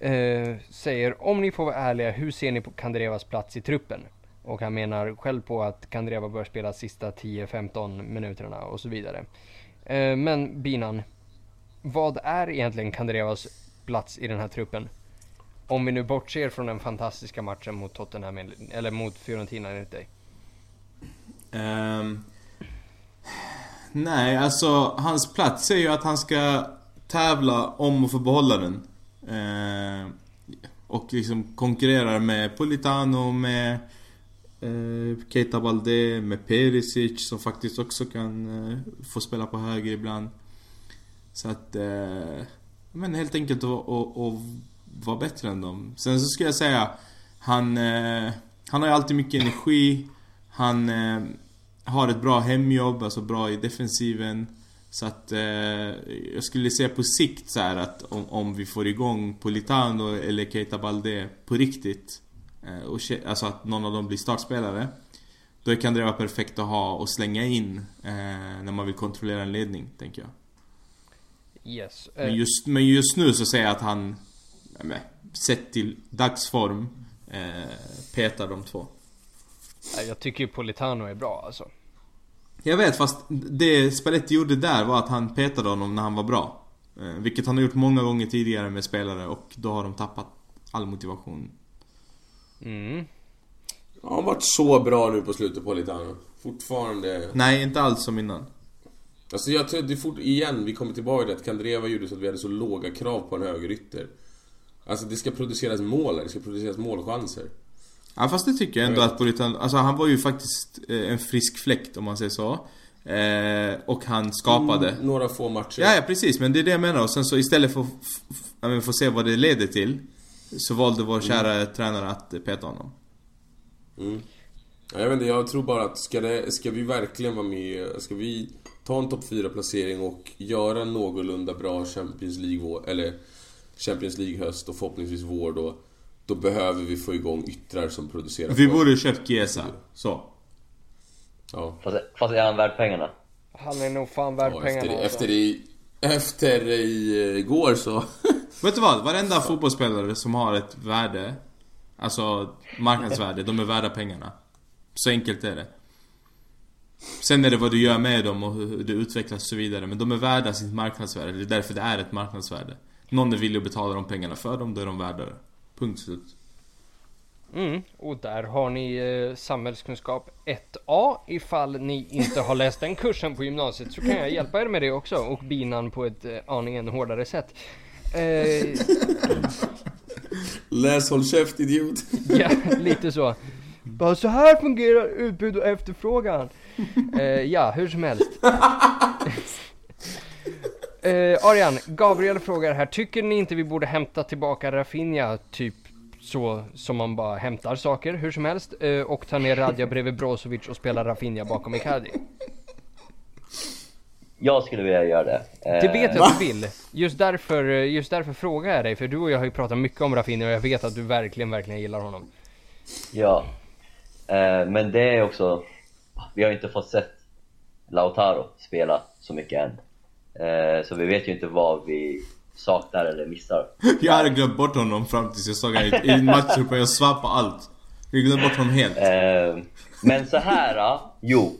eh, säger, om ni får vara ärliga, hur ser ni på Kandrevas plats i truppen? Och han menar själv på att Kandreva bör spela sista 10-15 minuterna och så vidare. Eh, men Binan, vad är egentligen Kandrevas plats i den här truppen? Om vi nu bortser från den fantastiska matchen mot Tottenham, eller mot Fiorentina enligt dig. Um, nej, alltså hans plats är ju att han ska tävla om att få behålla den. Eh, och liksom konkurrerar med Politano, med eh, Keita Balde med Perisic som faktiskt också kan eh, få spela på höger ibland. Så att... Eh, men helt enkelt att, att vara bättre än dem. Sen så skulle jag säga, han, eh, han har ju alltid mycket energi. Han eh, har ett bra hemjobb, alltså bra i defensiven. Så att eh, jag skulle säga på sikt så här att om, om vi får igång Politano eller Keita Balde på riktigt. Eh, och, alltså att någon av dem blir startspelare. Då kan det vara perfekt att ha och slänga in eh, när man vill kontrollera en ledning, tänker jag. Yes. Men Eh, just, men just nu så säger jag att han, men, sett till dagsform, eh, petar de två. jag tycker ju Politano är bra alltså. Jag vet, fast det Spalletti gjorde där var att han petade honom när han var bra. Eh, vilket han har gjort många gånger tidigare med spelare och då har de tappat all motivation. Mm. Ja, han har varit så bra nu på slutet på Litano. Fortfarande... Nej, inte alls som innan. Alltså jag tror att det fort... Igen, vi kommer tillbaka till att Kandreva gjorde så att vi hade så låga krav på en högerytter. Alltså det ska produceras mål det ska produceras målchanser. Ja fast det tycker jag ändå att Politan, alltså han var ju faktiskt eh, en frisk fläkt om man säger så. Eh, och han skapade. Mm, några få matcher. Ja, ja precis, men det är det jag menar. Och sen så istället för att få se vad det leder till. Så valde vår kära tränare att eh, peta honom. Mm. Ja, jag vet inte, jag tror bara att ska, det, ska vi verkligen vara med, ska vi ta en topp 4 placering och göra en någorlunda bra Champions League eller Champions League höst och förhoppningsvis vår då. Då behöver vi få igång yttrar som producerar Vi borde köpt Chiesa. Så. Ja. Fast, fast är han värd pengarna? Han är nog fan värd ja pengarna efter, alltså. efter, i, efter i, igår så... Vet du vad? Varenda fotbollsspelare som har ett värde, alltså marknadsvärde, de är värda pengarna. Så enkelt är det. Sen är det vad du gör med dem och hur det utvecklas och så vidare. Men de är värda sitt marknadsvärde. Det är därför det är ett marknadsvärde. Någon är villig att betala de pengarna för dem, då är de värda det. Punkt slut. Mm, och där har ni eh, samhällskunskap 1A. Ifall ni inte har läst den kursen på gymnasiet så kan jag hjälpa er med det också och binan på ett eh, aningen hårdare sätt. Eh, Läs håll käft idiot. ja, lite så. Bara så här fungerar utbud och efterfrågan. Eh, ja, hur som helst. Eh, Arian, Gabriel frågar här, tycker ni inte vi borde hämta tillbaka Rafinha typ så som man bara hämtar saker hur som helst eh, och ta ner Radja bredvid Brozovic och spela Rafinha bakom Icardi? Jag skulle vilja göra det. Det Eh, vet jag att du vill. Just därför, eh, just därför frågar jag dig, för du och jag har ju pratat mycket om Rafinha och jag vet att du verkligen, verkligen gillar honom. Ja. Eh, men det är också... Vi har inte fått sett Lautaro spela så mycket än. Eh, så vi vet ju inte vad vi saknar eller missar. Jag hade glömt bort honom fram tills jag såg honom i- i en matchtrupp och jag svär på allt. Jag glömde bort honom helt. Eh, men så här, ja, jo.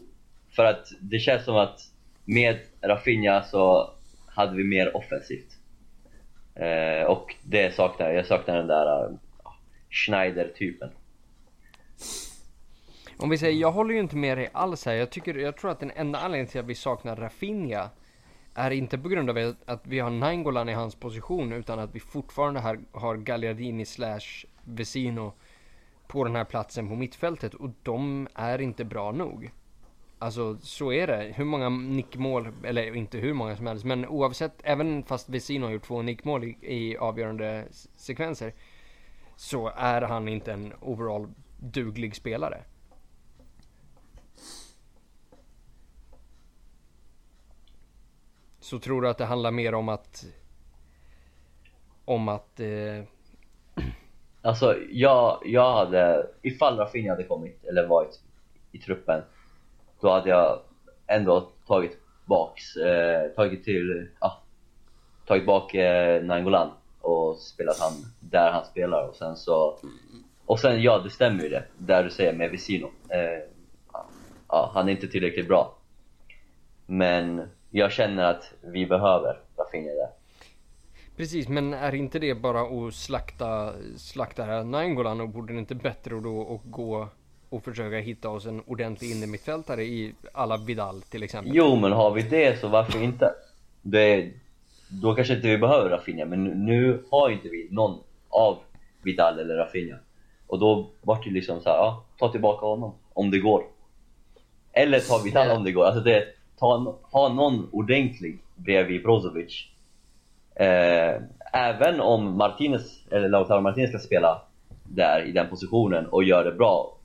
För att det känns som att med Rafinha så hade vi mer offensivt. Eh, och det saknar jag. Jag saknar den där Schneider-typen. Om vi säger, jag håller ju inte med dig alls här. Jag, tycker, jag tror att den enda anledningen till att vi saknar Rafinha är inte på grund av att vi har Nainggolan i hans position utan att vi fortfarande har, har Gagliardini slash Vesino på den här platsen på mittfältet och de är inte bra nog. Alltså så är det. Hur många nickmål, eller inte hur många som helst, men oavsett, även fast Vesino har gjort två nickmål i, i avgörande sekvenser så är han inte en overall duglig spelare. Så tror du att det handlar mer om att om att eh, Alltså, jag, jag hade... Ifall Rafinha hade kommit, eller varit i truppen, då hade jag ändå tagit baks, eh, tagit till, ja, tagit bak eh, Nangolan och spelat han där han spelar och sen så... Och sen, ja det stämmer ju det, där du säger med Vesino. Eh, ja, han är inte tillräckligt bra. Men jag känner att vi behöver Rafinha där. Precis, men är inte det bara att slakta, slakta här Nainggolan och borde det inte bättre då att gå och försöka hitta oss en ordentlig innermittfältare i alla Vidal till exempel? Jo, men har vi det så varför inte? Det, då kanske inte vi behöver Rafinha, men nu, har inte vi någon av Vidal eller Rafinha. Och då vart det liksom så här, ja, ta tillbaka honom om det går. Eller ta Vidal om det går. Alltså det, ta, ha någon ordentlig bredvid Brozovic. Eh, även om Martinez, eller Lautaro Martinez ska spela där i den positionen och gör det bra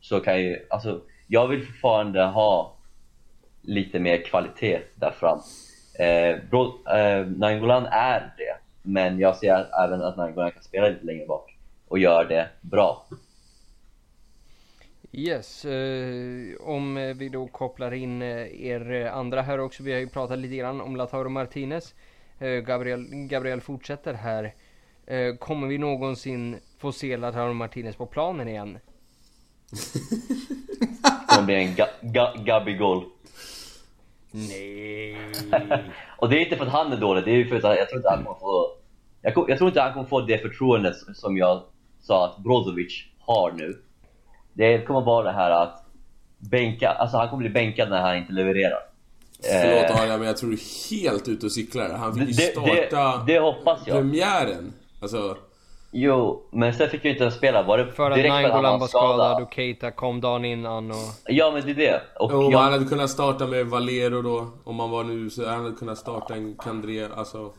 så kan ju, alltså jag vill fortfarande ha lite mer kvalitet där fram. Eh, Bro, eh, Nangolan är det, men jag ser även att Nangolan kan spela lite längre bak och gör det bra. Yes, eh, om vi då kopplar in eh, er andra här också. Vi har ju pratat lite grann om Lautaro Martinez. Eh, Gabriel, Gabriel fortsätter här. Eh, kommer vi någonsin få se Lautaro Martinez på planen igen? Det kommer bli en ga, ga, Gabigol. Nej. och det är inte för att han är dålig, det är ju för att jag tror inte han kommer få... Jag, jag tror inte han kommer få det förtroendet som jag sa att Brozovic har nu. Det kommer vara det här att bänka, alltså han kommer bli bänkad när han inte levererar. Förlåt Eh, Arja, men jag tror du är helt ute och cyklar. Han fick ju det, det, starta det hoppas jag. premiären. Alltså, Jo, men sen fick jag inte ens spela. Var det För att direkt Nainggolan var skadad och Keita kom dagen innan och... Ja, men det är det. Och om jag, han hade kunnat starta med Valero då, om han var nu, så han hade kunnat starta en Kandré, alltså...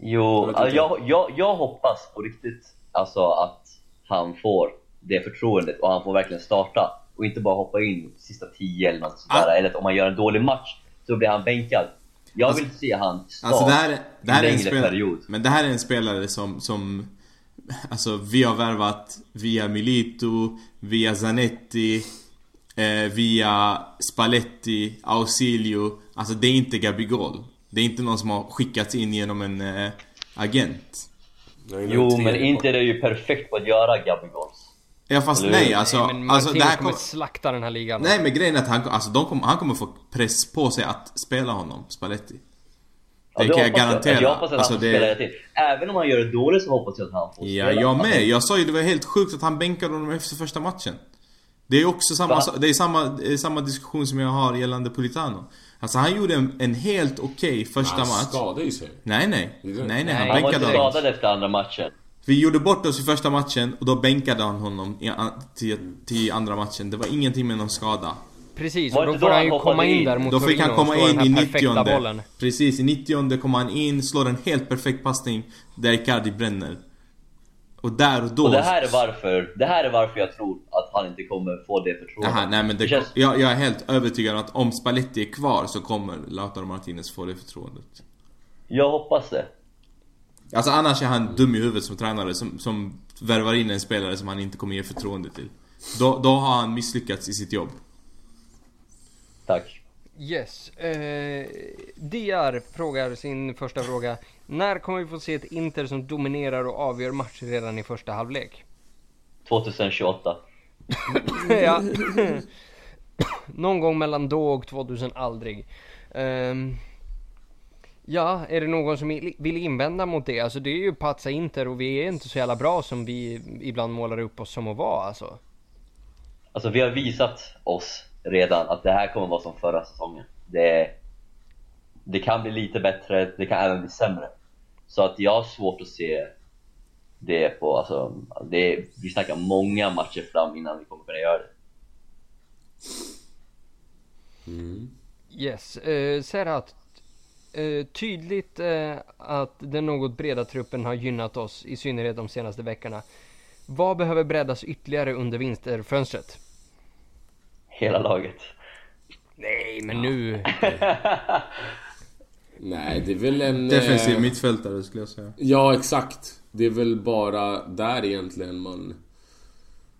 Jo, Jag jag, jag, jag hoppas på riktigt alltså att han får det förtroendet och han får verkligen starta och inte bara hoppa in sista tio eller något sådär. Ah. Eller att om han gör en dålig match så blir han bänkad. Jag vill se han start Alltså det här, det här är en längre spelare, period. men det här är en spelare som, som Alltså vi har värvat via Milito, via Zanetti, eh, via Spalletti, Ausilio Alltså det är inte Gabigol Det är inte någon som har skickats in genom en eh, agent Jo, men inte är det ju perfekt på att göra Gabigols. Ja fast Eller nej alltså, Nej, men alltså det här kommer slakta den här ligan. Nej men grejen är att han, alltså, de kommer, han kommer få press på sig att spela honom, Spalletti Det Ja, kan jag garantera Jag hoppas att alltså, han får det, spela tiden. Även om han gör det dåligt så hoppas jag att han får Ja, spela. jag Alltså, med. Jag sa ju det var helt sjukt att han bänkade honom efter första matchen. Det är också samma, Va? det är samma, det är samma diskussion som jag har gällande Politano. Alltså han gjorde en, en helt okej första Han match. skadade ju sig. Nej, nej. Nej, nej, Nej, han Han var bänkade inte honom. skadad efter andra matchen. Vi gjorde bort oss i första matchen och då bänkade han honom i, till, till andra matchen. Det var ingenting med någon skada. Precis, och då får han ju komma in där mot Då fick han komma in i här perfekta 90 bollen. Precis, i 90 kommer han in, slår en helt perfekt passning där Icardi bränner. Och där och då... Och det här är varför, det här är varför jag tror att han inte kommer få det förtroendet. Jaha, nej men det, känns, jag, jag är helt övertygad om att om Spalletti är kvar så kommer Lautaro Martinez få det förtroendet. Jag hoppas det. Alltså annars är han dum i huvudet som tränare som, som värvar in en spelare som han inte kommer ge förtroende till. Då, då har han misslyckats i sitt jobb. Tack. Yes. Eh, DR frågar sin första fråga. När kommer vi få se ett Inter som dominerar och avgör matcher redan i första halvlek? 2028. ja. Någon gång mellan då och 2000 aldrig. Ehm, ja, är det någon som vill invända mot det? Alltså det är ju Pazza Inter och vi är inte så jävla bra som vi ibland målar upp oss som att vara alltså. Alltså vi har visat oss redan att det här kommer vara som förra säsongen. Det, det kan bli lite bättre, det kan även bli sämre. Så att jag har svårt att se det på, alltså, det, vi snackar många matcher fram innan vi kommer kunna göra det. Yes, eh, Serhat. Eh, tydligt eh, att den något breda truppen har gynnat oss, i synnerhet de senaste veckorna. Vad behöver breddas ytterligare under vinterfönstret? Hela laget. Nej, men nu... Nej, det är väl en... Defensiv eh, mittfältare skulle jag säga. Ja, exakt. Det är väl bara där egentligen man...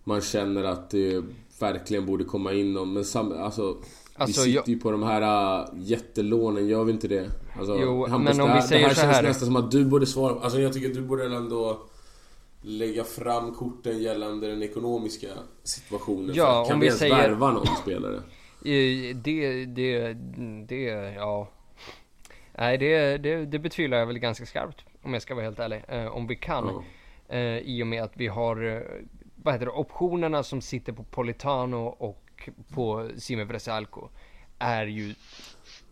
Man känner att det verkligen borde komma in någon. Men sam, alltså... Alltså, vi sitter jag- ju på de här äh, jättelånen, gör vi inte det? Alltså, Jo, Hampus, men om det vi här, säger det här så känns här. nästan som att du borde svara. Alltså jag tycker att du borde ändå lägga fram korten gällande den ekonomiska situationen. Ja, kan om vi ens säger- värva någon spelare? Det, det, det, ja. Nej, det, det, det betvivlar jag väl ganska skarpt. Om jag ska vara helt ärlig. Eh, om vi kan. Eh, I och med att vi har, eh, vad heter det, optionerna som sitter på Politano och på Sime Vresalco. Är ju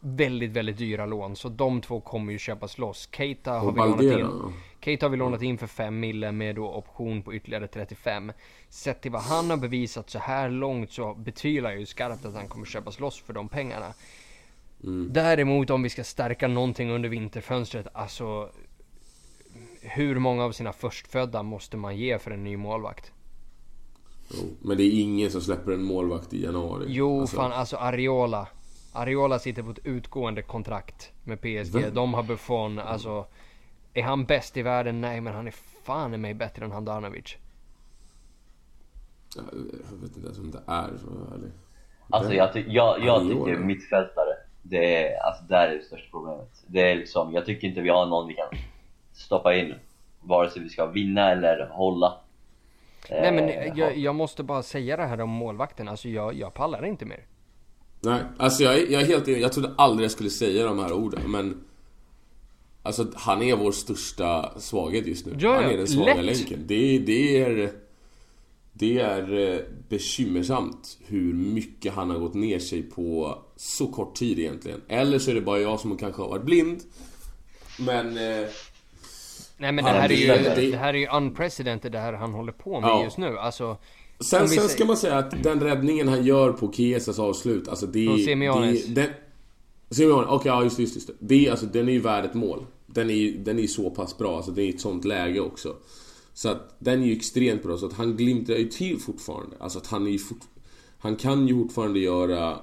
väldigt, väldigt dyra lån. Så de två kommer ju köpas loss. Keita har vi lånat in. Kate har vi lånat in för 5 mille med då option på ytterligare 35. Sett till vad han har bevisat så här långt så betvivlar jag ju skarpt att han kommer köpas loss för de pengarna. Däremot om vi ska stärka någonting under vinterfönstret, alltså hur många av sina förstfödda måste man ge för en ny målvakt? Jo, men det är ingen som släpper en målvakt i januari. Jo, Alltså, fan alltså Ariola. Ariola sitter på ett utgående kontrakt med PSG. Vem? De har Buffon, alltså. Är han bäst i världen? Nej, men han är fan i mig bättre än Handanovic. Jag vet inte ens om det är så ärlig. Alltså jag, ty- jag, jag tycker mittfältare, det är, alltså där är det största problemet. Det är liksom, jag tycker inte vi har någon vi kan stoppa in. Vare sig vi ska vinna eller hålla. Nej men Eh, jag, jag måste bara säga det här om målvakten. Alltså jag, jag pallar inte mer. Nej, alltså jag, jag är helt. Jag trodde aldrig jag skulle säga de här orden, men... Alltså han är vår största svaghet just nu. Ja, han är den svaga lätt. länken. Det, det är... Det är eh, bekymmersamt hur mycket han har gått ner sig på så kort tid egentligen. Eller så är det bara jag som kanske har varit blind. Men... Nej men det Han här, är ju, det- det här är ju unprecedented det här han håller på med Ja. just nu. Alltså. Sen, sen ska man säga att den räddningen han gör på Chiesas avslut, alltså det... Det den, Simeone, okej ja just, just, just det. det. är, alltså, den är ju värd ett mål. Den är ju den är så pass bra, alltså det är ett sånt läge också. Så att den är ju extremt bra, så att han glimtar ju till fortfarande. Alltså att han är ju fort, Han kan ju fortfarande göra...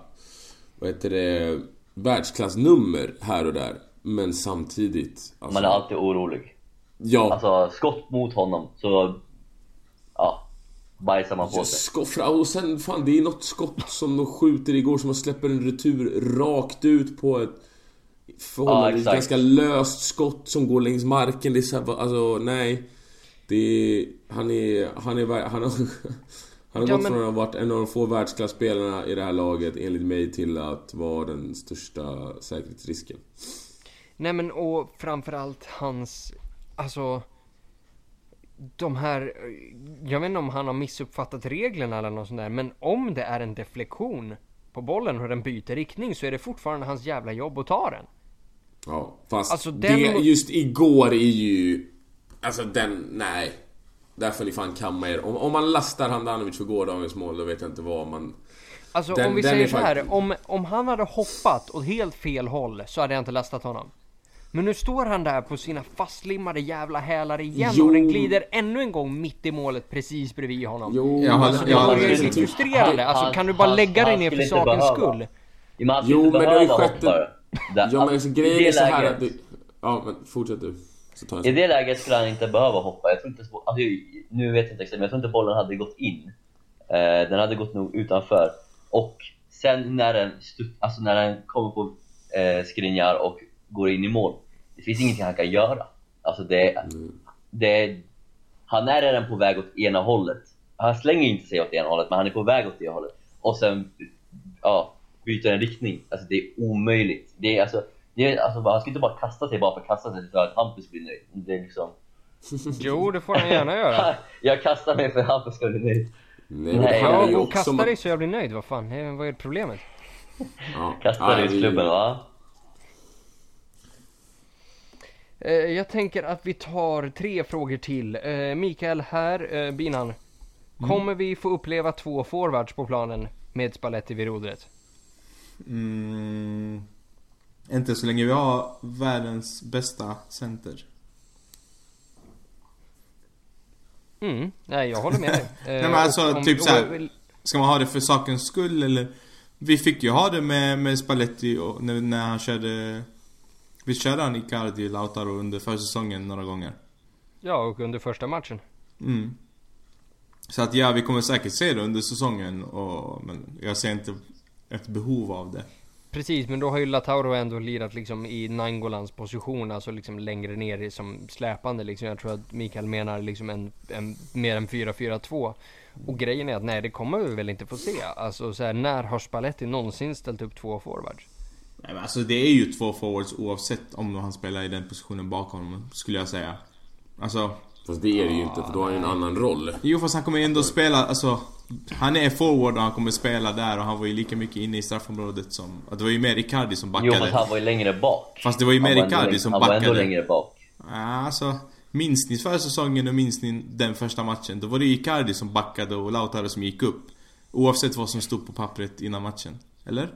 Vad heter det? Världsklassnummer här och där. Men samtidigt... Alltså, Man är alltid orolig. Ja. Alltså skott mot honom så... Ja. Bajsar man på sig. skoffra. Och sen fan det är något skott som de skjuter igår som man släpper en retur rakt ut på ett förhållandevis Ja, ganska löst skott som går längs marken. Det är så här, alltså nej. Det är, han är, han är, han har, han har Ja, gått men- från att ha varit en av de få världsklassspelarna i det här laget enligt mig till att vara den största säkerhetsrisken. Nej men och framförallt hans, alltså. De här, jag vet inte om han har missuppfattat reglerna eller något sånt där. Men om det är en deflektion på bollen och den byter riktning så är det fortfarande hans jävla jobb att ta den. Ja, fast Alltså, den- det just igår är ju... Alltså den, nej. Där får ni fan kamma er. Om, om man lastar Handanovic för gårdagens mål, då vet jag inte vad man... Alltså Den- om vi säger så här, faktiskt- om, om han hade hoppat åt helt fel håll så hade jag inte lastat honom. Men nu står han där på sina fastlimmade jävla hälar igen Jo. och den glider ännu en gång mitt i målet precis bredvid honom. Jo, Jag alltså, jag Det håller- börjar ju det- bli frustrerande. Alltså kan du bara lägga dig ner för sakens skull? Jo, men det har ju skett en- Ja men alltså, grejen det är så här att det, Ja men fortsätt du. Så tar jag I det läget skulle han inte behöva hoppa. Jag tror inte, alltså, nu vet jag inte exakt, men jag tror inte bollen hade gått in. Eh, den hade gått nog utanför. Och sen när den, alltså när den kommer på eh, Skriniar och går in i mål. Det finns ingenting han kan göra. Alltså det, det, han är redan på väg åt ena hållet. Han slänger inte sig åt ena hållet, men han är på väg åt det hållet. Och sen ja, byter en riktning. Alltså det är omöjligt. Det är alltså, det är, alltså, han ska inte bara kasta sig bara för att kasta sig för att Hampus blir nöjd. Det är liksom... Jo, det får han gärna göra. Jag kastar mig för att Hampus ska bli nöjd. Nej, Nej, Ja, och kasta dig så jag blir nöjd. Vad fan, vad är problemet? Ja. Kasta Ja, dig i klubben va? Eh, jag tänker att vi tar tre frågor till. Eh, Mikael här, eh, Binan. Kommer vi få uppleva två forwards på planen med Spalletti vid rodret? Mm, inte så länge vi har världens bästa center. Mm, nej jag håller med dig. Eh, Nej men alltså om- typ och- såhär, ska man ha det för sakens skull eller? Vi fick ju ha det med, med Spalletti och när, när han körde Vi körde han Icardi Lautaro under försäsongen några gånger. Ja, och under första matchen. Mm. Så att ja, vi kommer säkert se det under säsongen och, men jag ser inte ett behov av det. Precis, men då har ju Latauro ändå lirat liksom i Nangolans position, alltså liksom längre ner som släpande liksom. Jag tror att Mikael menar liksom en, en mer än 4-4-2. Och grejen är att nej, det kommer vi väl inte få se. Alltså så här, när har Spalletti någonsin ställt upp två forwards? Nej men alltså det är ju två forwards oavsett om han spelar i den positionen bakom honom, skulle jag säga. Alltså, Fast det är det ju inte för då har han ju en annan roll. jo fast han kommer ändå spela, alltså Han är forward och han kommer spela där och han var ju lika mycket inne i straffområdet som... Det var ju mer Icardi som Jo backade. fast han var ju längre bak. Fast det var ju mer Icardi som Han var ändå backade. längre bak. Ja, alltså, minns ni förra säsongen och minns ni den första matchen? Då var det Icardi som backade och Lautaro som gick upp. Oavsett vad som stod på pappret innan matchen. Eller?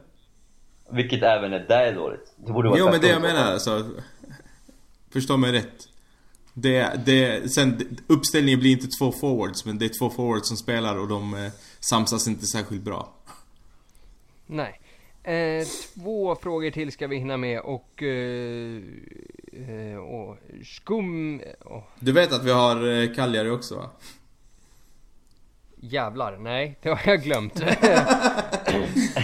Vilket även är där är dåligt. Det borde vara Jo men det jag menar alltså. Förstå mig rätt. Det, det, sen, uppställningen blir inte två forwards, men det är två forwards som spelar och de eh, samsas inte särskilt bra. Nej. Eh, två frågor till ska vi hinna med och... Eh, eh, och skum... Oh, Du vet att vi har eh, Cagliari också va? Jävlar, nej, det har jag glömt.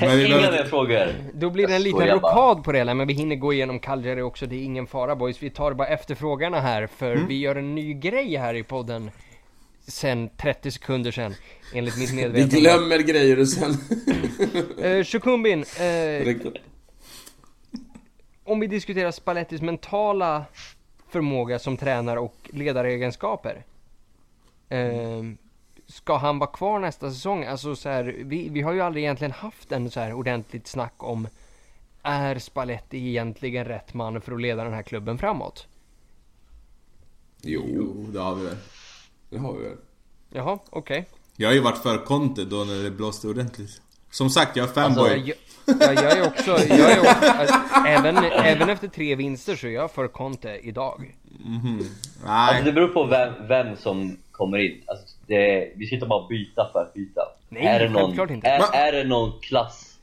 Men vi Inga mer frågor. Då blir det en liten rokad på det hela, men vi hinner gå igenom Cagliari också. Det är ingen fara boys. Vi tar bara efterfrågarna här, för Mm. vi gör en ny grej här i podden. Sen 30 sekunder sen, enligt mitt Vi medvetande. glömmer grejer och sen... Eh, Shukumbin, eh, om vi diskuterar Spallettis mentala förmåga som tränare och ledaregenskaper. Eh, ska han vara kvar nästa säsong? Alltså så här, vi, vi har ju aldrig egentligen haft en så här ordentligt snack om är Spalletti egentligen rätt man för att leda den här klubben framåt? Jo, det har vi väl. det har vi väl. Jaha, okej. Jag har ju varit för Conte då när det blåste ordentligt. Som sagt, jag är fanboy. Jag, jag, ja, jag är också, jag är också äh, även, även efter tre vinster så är jag för Conte idag. Nej. Alltså det beror på vem, vem som kommer in. Alltså, det, vi ska inte bara byta för att byta. Nej, är det någon, självklart inte. Är, är det någon klass,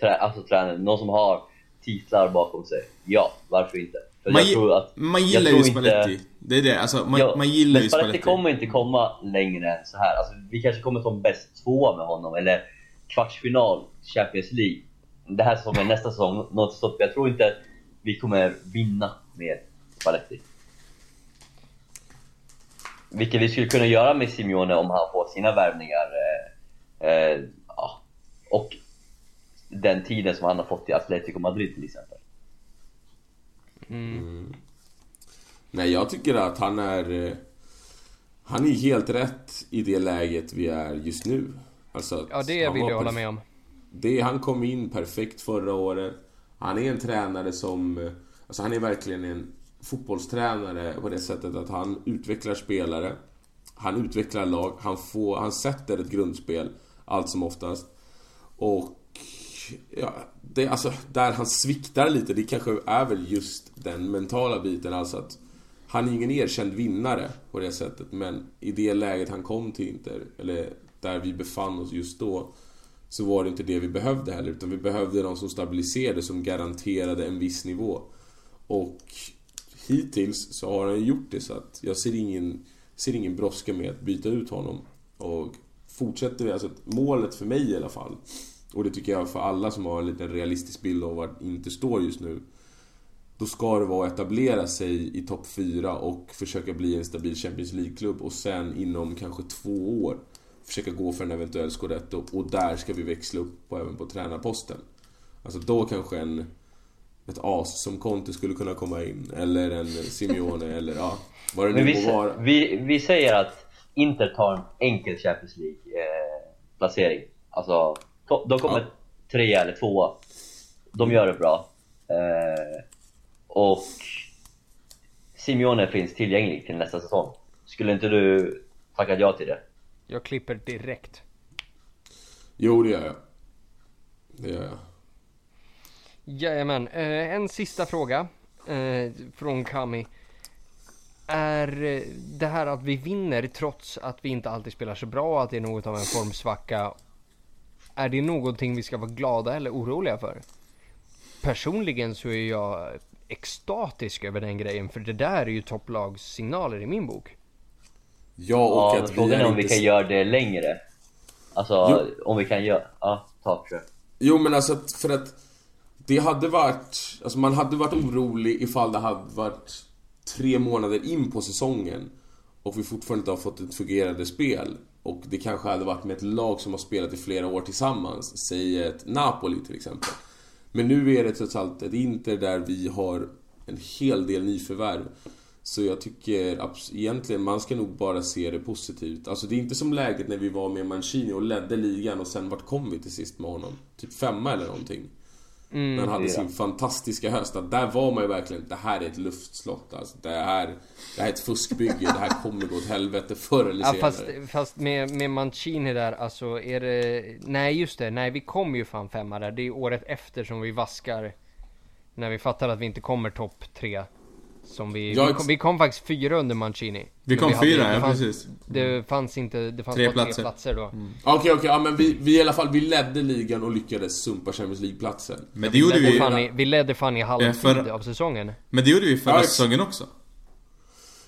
trä, alltså tränare, någon som har titlar bakom sig? Ja, varför inte? För man, jag tror att- man jag gillar tror ju inte- Spalletti. Det är det, alltså man, Ja, man gillar men ju Spalletti Spalletti. kommer inte komma längre än så här. Alltså, vi kanske kommer som bäst tvåa med honom, eller kvartsfinal Champions League. Det här säsongen, nästa säsong, något sånt. Jag tror inte vi kommer vinna med Spalletti. Vilket vi skulle kunna göra med Simeone om han får sina värvningar. Eh, eh, ja. Och den tiden som han har fått i Atletico Madrid till exempel. Nej, jag tycker att han är... eh, Han är helt rätt i det läget vi är just nu. Alltså Ja, det vill jag hålla med om. Det, han kom in perfekt förra året. Han är en tränare som... eh, Alltså han är verkligen en fotbollstränare på det sättet att han utvecklar spelare. Han utvecklar lag, han, får, han sätter ett grundspel allt som oftast. Och... Ja, det, alltså, där han sviktar lite, det kanske är väl just den mentala biten. Alltså att han är ingen erkänd vinnare på det sättet, men i det läget han kom till Inter, eller där vi befann oss just då, så var det inte det vi behövde heller, utan vi behövde någon som stabiliserade, som garanterade en viss nivå. Och hittills så har han gjort det, så att jag ser ingen, ser ingen brådska med att byta ut honom. Och fortsätter vi, alltså målet för mig i alla fall, och det tycker jag för alla som har en liten realistisk bild av vart Inter står just nu, då ska det vara att etablera sig i topp 4 och försöka bli en stabil Champions League-klubb och sen inom kanske två år försöka gå för en eventuell scudetto och där ska vi växla upp på, även på tränarposten. Alltså då kanske en ett as som Conte skulle kunna komma in eller en Simeone eller ja, vad det nu vi, må vara. vi, vi säger att Inter tar en enkel Champions League-placering. alltså, to- de kommer Ja. trea eller tvåa. De gör det bra. Eh, och Simeone finns tillgänglig till nästa säsong. Skulle inte du tackat ja till det? Jag klipper direkt. Jo, det gör jag. Det gör jag. Jajamän. Eh, en sista fråga eh, från Kami. Är eh, det här att vi vinner trots att vi inte alltid spelar så bra, att det är något av en formsvacka. Är det någonting vi ska vara glada eller oroliga för? Personligen så är jag extatisk över den grejen, för det där är ju topplagssignaler i min bok. Ja, och Ja, att vi frågan är om vi kan göra det längre. Alltså, om vi kan göra... Ja, ta kör. Jo men alltså att, för att det hade varit, alltså man hade varit orolig ifall det hade varit tre månader in på säsongen och vi fortfarande inte har fått ett fungerande spel. Och det kanske hade varit med ett lag som har spelat i flera år tillsammans, säg ett Napoli till exempel. Men nu är det trots allt ett Inter där vi har en hel del nyförvärv. Så jag tycker egentligen man ska nog bara se det positivt. Alltså det är inte som läget när vi var med Mancini och ledde ligan och sen vart kom vi till sist med honom? Typ femma eller någonting när han hade fyra. sin fantastiska höst. Där var man ju verkligen, det här är ett luftslott alltså. Det här, det här är ett fuskbygge. Det här kommer gå åt helvete förr eller Ja, senare. fast, fast med, med Mancini där, alltså är det... Nej just det, nej vi kom ju fan femma där. Det är året efter som vi vaskar. När vi fattar att vi inte kommer topp tre. Som vi, Ja, vi, kom, vi kom faktiskt fyra under Mancini. Vi kom hade- fyra, det ja, fanns, precis. Det fanns inte, det fanns Tre bara platser. tre platser då. Okej, okej, ja men vi, vi i alla fall, vi ledde ligan och lyckades sumpa Champions League-platsen. Men det gjorde vi fan i, vi ledde fan i halvtid för- av säsongen. Men det gjorde vi förra Ja, säsongen också.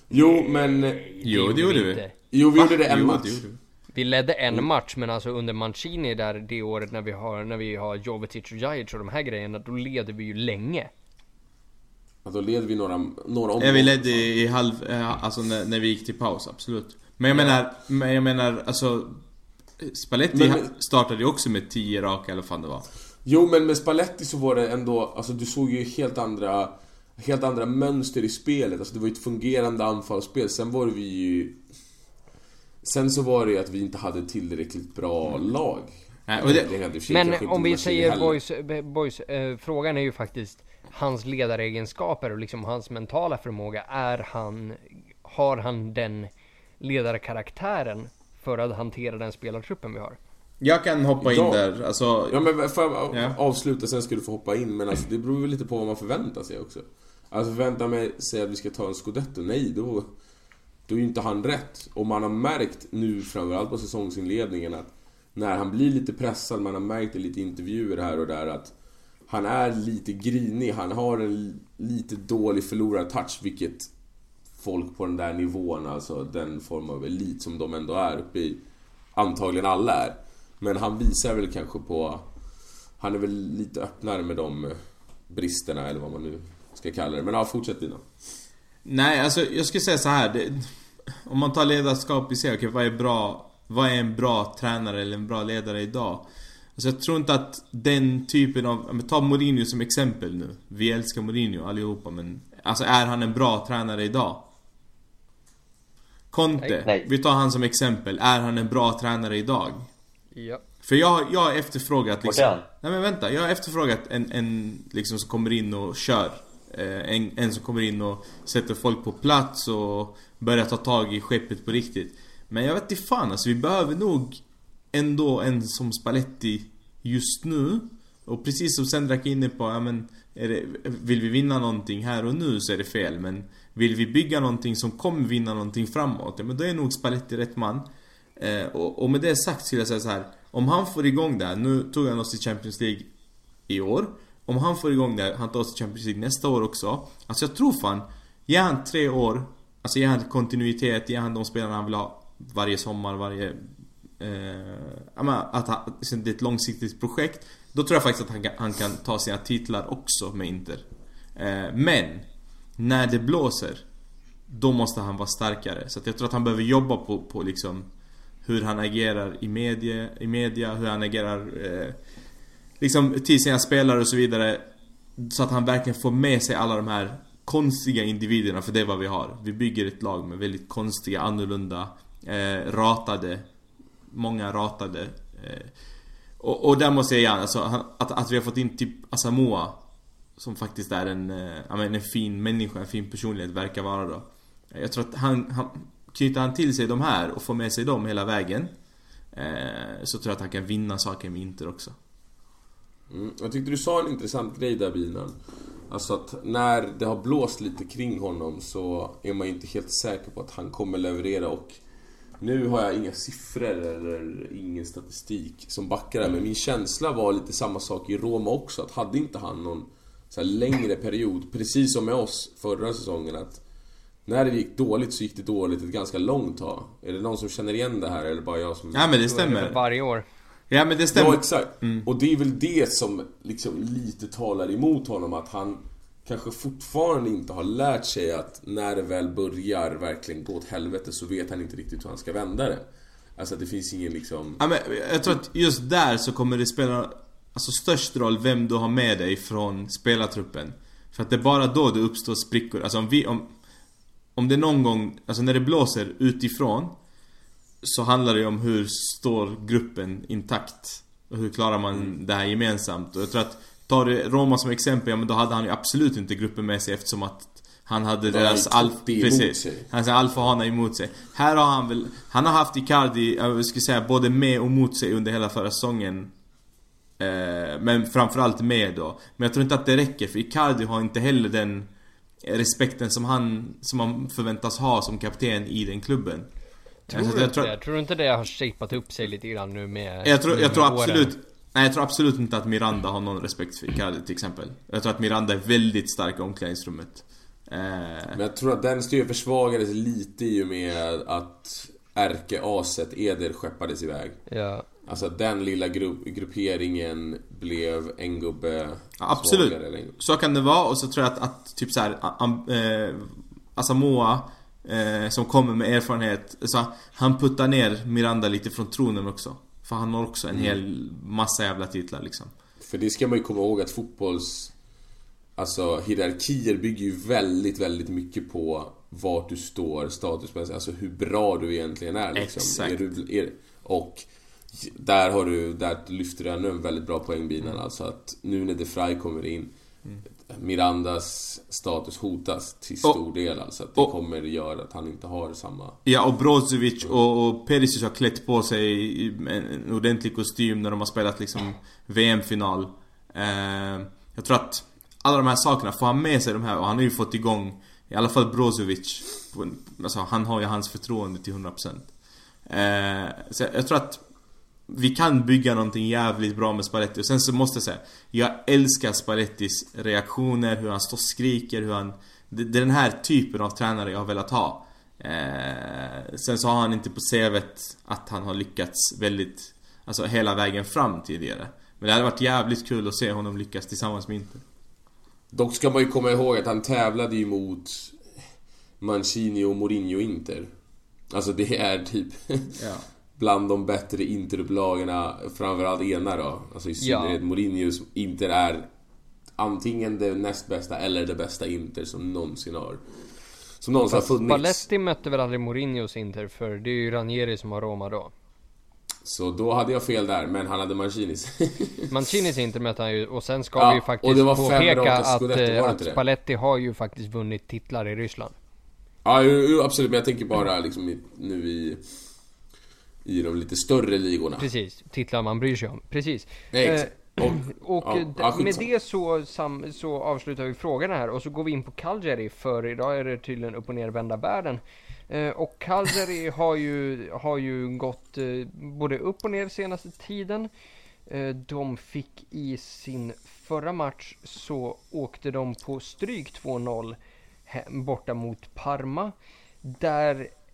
Jo, men... Jo, det gjorde vi. inte. Jo, vi Va? gjorde det en Jo, match. det vi. Vi ledde en Mm. match men alltså under Mancini där det året när vi har, när vi har Jovetic och Jajic och de här grejerna, då leder vi ju länge. Ja, då led vi några, några Ja, vi ledde i halv... eh, Alltså när, när vi gick till paus, absolut. Men jag menar, men jag menar alltså... Spalletti Men- startade ju också med 10 raka eller vad fan det var. Jo, men med Spalletti så var det ändå, alltså du såg ju helt andra, helt andra mönster i spelet. Alltså det var ju ett fungerande anfallsspel. Sen var vi ju... Sen så var det ju att vi inte hade tillräckligt bra lag. Nej, och det- sig Men om vi säger heller. boys, eh, boys eh, frågan är ju faktiskt hans ledaregenskaper och liksom hans mentala förmåga. Är han, har han den ledarkaraktären för att hantera den spelartruppen vi har? Jag kan hoppa in Ja. där, alltså... Ja men får jag Ja. avsluta sen ska du få hoppa in men alltså det beror väl lite på vad man förväntar sig också. Alltså förväntar mig säga att vi ska ta en scudetto, nej då... Då är ju inte han rätt. Och man har märkt nu framförallt på säsongsinledningen att när han blir lite pressad, man har märkt i lite intervjuer här och där att han är lite grinig, han har en lite dålig förlorartouch vilket folk på den där nivån, alltså den form av elit som de ändå är uppe i, antagligen alla är. Men han visar väl kanske på... Han är väl lite öppnare med de bristerna eller vad man nu ska kalla det. Men ja, fortsätt Dina. Nej, alltså jag skulle säga så här. Det, om man tar ledarskap i sig, okej vad är bra? Vad är en bra tränare eller en bra ledare idag? Alltså jag tror inte att den typen av, men ta Mourinho som exempel nu. Vi älskar Mourinho allihopa men Alltså är han en bra tränare idag? Conte, Nej. vi tar han som exempel. Är han en bra tränare idag? Ja. För jag, jag har efterfrågat liksom... Nej men vänta, jag har efterfrågat en, en liksom som kommer in och kör. Eh, en, en som kommer in och sätter folk på plats och börjar ta tag i skeppet på riktigt. Men jag vet inte fan alltså, vi behöver nog ändå en som Spalletti just nu. Och precis som Sendrak är inne på, ja men är det, vill vi vinna någonting här och nu så är det fel. Men vill vi bygga någonting som kommer vinna någonting framåt, ja men då är nog Spalletti rätt man. Eh, och, och med det sagt skulle jag säga så här. Om han får igång det här, nu tog han oss till Champions League i år. Om han får igång det här, han tar oss till Champions League nästa år också. Alltså jag tror fan, ge han tre år, alltså ge han kontinuitet, ge han de spelarna han vill ha varje sommar, varje... Eh, att han, liksom, det är ett långsiktigt projekt. Då tror jag faktiskt att han kan, han kan ta sina titlar också med Inter. Eh, men, när det blåser, då måste han vara starkare. Så att jag tror att han behöver jobba på, på liksom hur han agerar i media, i media hur han agerar eh, liksom till sina spelare och så vidare. Så att han verkligen får med sig alla de här konstiga individerna, för det är vad vi har. Vi bygger ett lag med väldigt konstiga, annorlunda, eh, ratade, många ratade. Eh, och, och där måste jag ge alltså, han, alltså, att, att vi har fått in typ Asamoah som faktiskt är en, eh, en fin människa, en fin personlighet, verkar vara då. Jag tror att han, han knyter han till sig de här och får med sig dem hela vägen eh, Så tror jag att han kan vinna saker med Inter också Mm. Jag tyckte du sa en intressant grej där Binan. Alltså att när det har blåst lite kring honom så är man ju inte helt säker på att han kommer leverera och nu har jag inga siffror eller ingen statistik som backar det men min känsla var lite samma sak i Roma också. Att hade inte han någon så här längre period, precis som med oss förra säsongen att när det gick dåligt så gick det dåligt ett ganska långt tag. Är det någon som känner igen det här eller bara jag som... Ja men det stämmer varje år. Ja men det stämmer Ja, exakt. Och det är väl det som liksom lite talar emot honom, att han kanske fortfarande inte har lärt sig att när det väl börjar verkligen gå åt helvete så vet han inte riktigt hur han ska vända det. Alltså det finns ingen liksom... Ja men jag tror att just där så kommer det spela Alltså störst roll vem du har med dig från spelartruppen. För att det är bara då det uppstår sprickor, alltså om vi, om Om det någon gång, alltså när det blåser utifrån Så handlar det ju om hur står gruppen intakt. Och hur klarar man det här gemensamt. Och jag tror att Tar du Roma som exempel, ja men då hade han ju absolut inte gruppen med sig eftersom att Han hade har deras han alf... Precis. sig. Hans alfahana emot sig. Här har han väl... Han har haft Icardi, jag skulle säga, både med och mot sig under hela förra säsongen. Eh, men framförallt med då. Men jag tror inte att det räcker, för Icardi har inte heller den respekten som han, som man förväntas ha som kapten i den klubben. Tror Så du jag inte tror- det? Tror du inte det har shapat upp sig lite grann nu med Jag tror, jag tror absolut Nej jag tror absolut inte att Miranda har någon respekt för Icardi till exempel. Jag tror att Miranda är väldigt stark i omklädningsrummet. Eh, Men jag tror att den styrkan försvagades lite i och med att ärke-aset Eder skeppades iväg. Ja. Alltså att den lilla grupp, grupperingen blev en gubbe Ja, absolut. svagare. Eller en- Så kan det vara och så tror jag att, att typ så här, eh, eh, som kommer med erfarenhet, så han puttar ner Miranda lite från tronen också. För han har också en Mm. hel massa jävla titlar liksom. För det ska man ju komma ihåg att fotbolls... Alltså hierarkier bygger ju väldigt, väldigt mycket på vart du står statusmässigt. Alltså hur bra du egentligen är liksom. Exakt. Är du, är, och där har du, där lyfter du ännu en väldigt bra poängbina. Alltså att nu när De Frey kommer in Mirandas status hotas till stor del alltså. Att det och- kommer göra att han inte har samma... Ja och Brozovic och, och Perisic har klätt på sig en, en ordentlig kostym när de har spelat liksom VM-final. Eh, jag tror att alla de här sakerna, får han med sig de här och han har ju fått igång i alla fall Brozovic. Alltså han har ju hans förtroende till 100%. Eh, så jag, jag tror att vi kan bygga någonting jävligt bra med Spalletti. Och sen så måste jag säga Jag älskar Spallettis reaktioner, hur han står och skriker, hur han Det är den här typen av tränare jag har velat ha. Eh, Sen så har han inte på CVt att han har lyckats väldigt Alltså hela vägen fram tidigare. Men det hade varit jävligt kul att se honom lyckas tillsammans med Inter. Dock ska man ju komma ihåg att han tävlade ju mot Mancini och Mourinho Inter. Alltså det är typ Ja bland de bättre Interupplagorna, framförallt ena då. Alltså i Ja. synnerhet Mourinhos Inter är antingen det näst bästa eller det bästa Inter som någonsin har Som någonsin har funnits. Spalletti mötte väl aldrig Mourinhos Inter för det är ju Ranieri som har Roma då. Så då hade jag fel där, men han hade Mancinis. Mancinis Inter mötte han ju och sen ska Ja, vi ju faktiskt påpeka att, eh, att? Spalletti har ju faktiskt vunnit titlar i Ryssland. ja, absolut, men jag tänker bara liksom nu i i de lite större ligorna. Precis, titlar man bryr sig om. Precis. Nej, Eh. Och, Och ja, eh, med det så, sam, så avslutar vi frågorna här och så går vi in på Cagliari för idag är det tydligen upp och ner vända världen. Eh, och Cagliari har ju, har ju gått eh, både upp och ner senaste tiden. Eh, de fick i sin förra match så åkte de på stryk 2-0 he- borta mot Parma.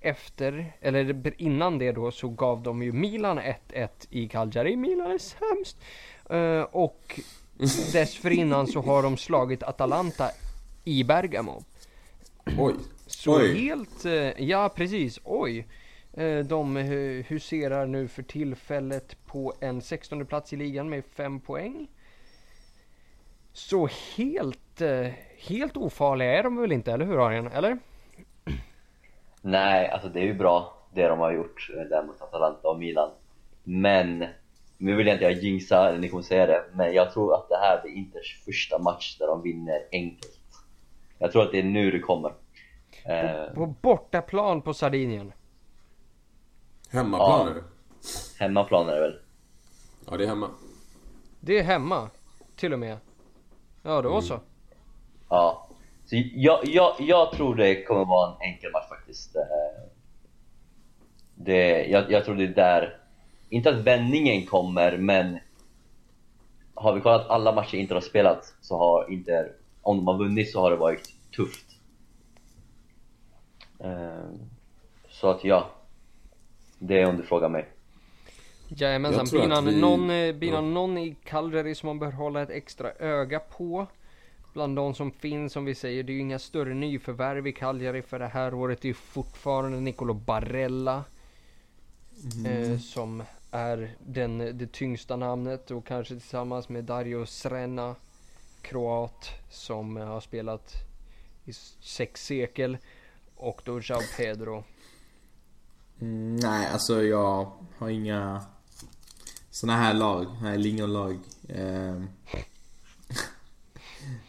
Därefter, eller innan det då, så gav de ju Milan 1-1 i Cagliari. Milan är sämst! Eh, och dessförinnan så har de slagit Atalanta i Bergamo. Oj. Så Oj. helt, eh, ja precis, oj. Eh, De huserar nu för tillfället på en 16 plats i ligan med 5 poäng. Så helt, helt ofarliga är de väl inte, eller hur Arjen? Eller? Nej, alltså det är ju bra det de har gjort eh, där mot Atalanta och Milan. Men, nu vill jag inte jag jinxa, eller ni kommer säga det, men jag tror att det här blir Inters första match där de vinner enkelt. Jag tror att det är nu det kommer. Eh, På bortaplan på Sardinien. Hemmaplan Ja. är det. hemmaplan är det väl? Ja, det är hemma. Det är hemma, till och med. Ja, det var så. Ja. Så jag, jag, jag tror det kommer vara en enkel match faktiskt. Eh, Det, jag, jag tror det är där, inte att vändningen kommer, men har vi kollat alla matcher Inter har spelat så har Inter, om de har vunnit så har det varit tufft. Eh, Så att ja, det är om du frågar mig. Jajamensan, att Binan, vi- någon, eh, ja. någon i Cagliari som man bör hålla ett extra öga på. Bland de som finns, som vi säger, det är ju inga större nyförvärv i Cagliari för det här året. Det är fortfarande Nicolo Barella. Eh, som är den, det tyngsta namnet och kanske tillsammans med Dario Srena, kroat, som har spelat i sex sekel. Och då João Pedro. Mm, nej, alltså jag har inga såna här lag, här lingonlag. Eh,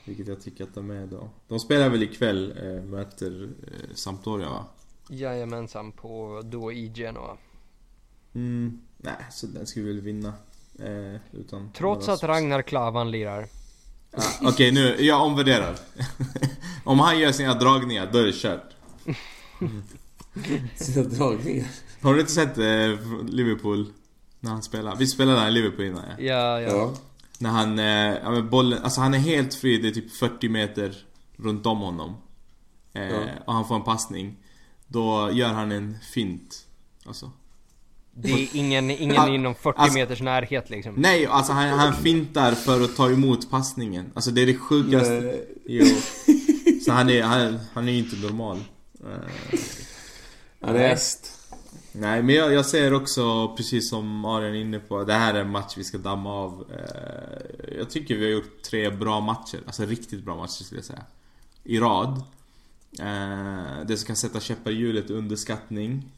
vilket jag tycker att de är då. De spelar väl ikväll, eh, möter eh, Sampdoria va? Jajamensan på då i Genoa. Mm, nej, så den ska vi väl vinna. Eh, utan Trots att Ragnar Klavan lirar. Ah, Okej nu, jag omvärderar. Om han gör sina dragningar, då är det kört. Sina dragningar. Har du inte sett eh, Liverpool? När han spelar? Vi spelade där i Liverpool innan ja. Ja, ja. Ja. När han, eh, ja men bollen, alltså han är helt fri, det är typ 40 meter runt om honom. Eh, Ja. Och han får en passning. Då gör han en fint. Alltså. Det är ingen, ingen inom 40 alltså- meters närhet liksom. Nej, alltså han, han fintar för att ta emot passningen. Alltså det är det sjukaste. Nej. Jo. Så han är, han, han är ju inte normal. Eh, Han är häst. Nej men jag, jag ser också, precis som Arian är inne på, det här är en match vi ska damma av. Eh, Jag tycker vi har gjort tre bra matcher, alltså riktigt bra matcher skulle jag säga. I rad. Eh, Det som kan sätta käppar i hjulet är underskattning.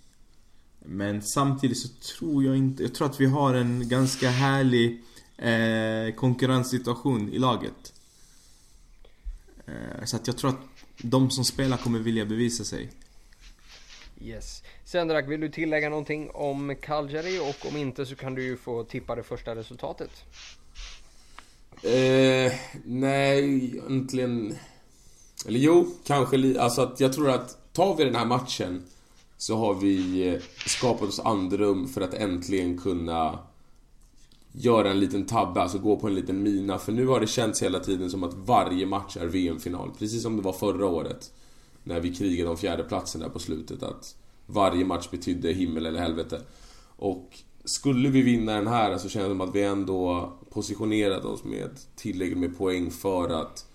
Men samtidigt så tror jag inte, jag tror att vi har en ganska härlig eh, konkurrenssituation i laget. Eh, så att jag tror att de som spelar kommer vilja bevisa sig. Yes. Sendrak, vill du tillägga någonting om Calgary och om inte så kan du ju få tippa det första resultatet. Eh, nej, egentligen... Eller jo, kanske lite. Alltså att jag tror att tar vi den här matchen så har vi eh, skapat oss andrum för att äntligen kunna göra en liten tabbe, alltså gå på en liten mina. För nu har det känts hela tiden som att varje match är VM-final. Precis som det var förra året. När vi krigade om fjärdeplatsen där på slutet. Att varje match betydde himmel eller helvete. Och skulle vi vinna den här så känns det som att vi ändå positionerat oss med tillräckligt med poäng för att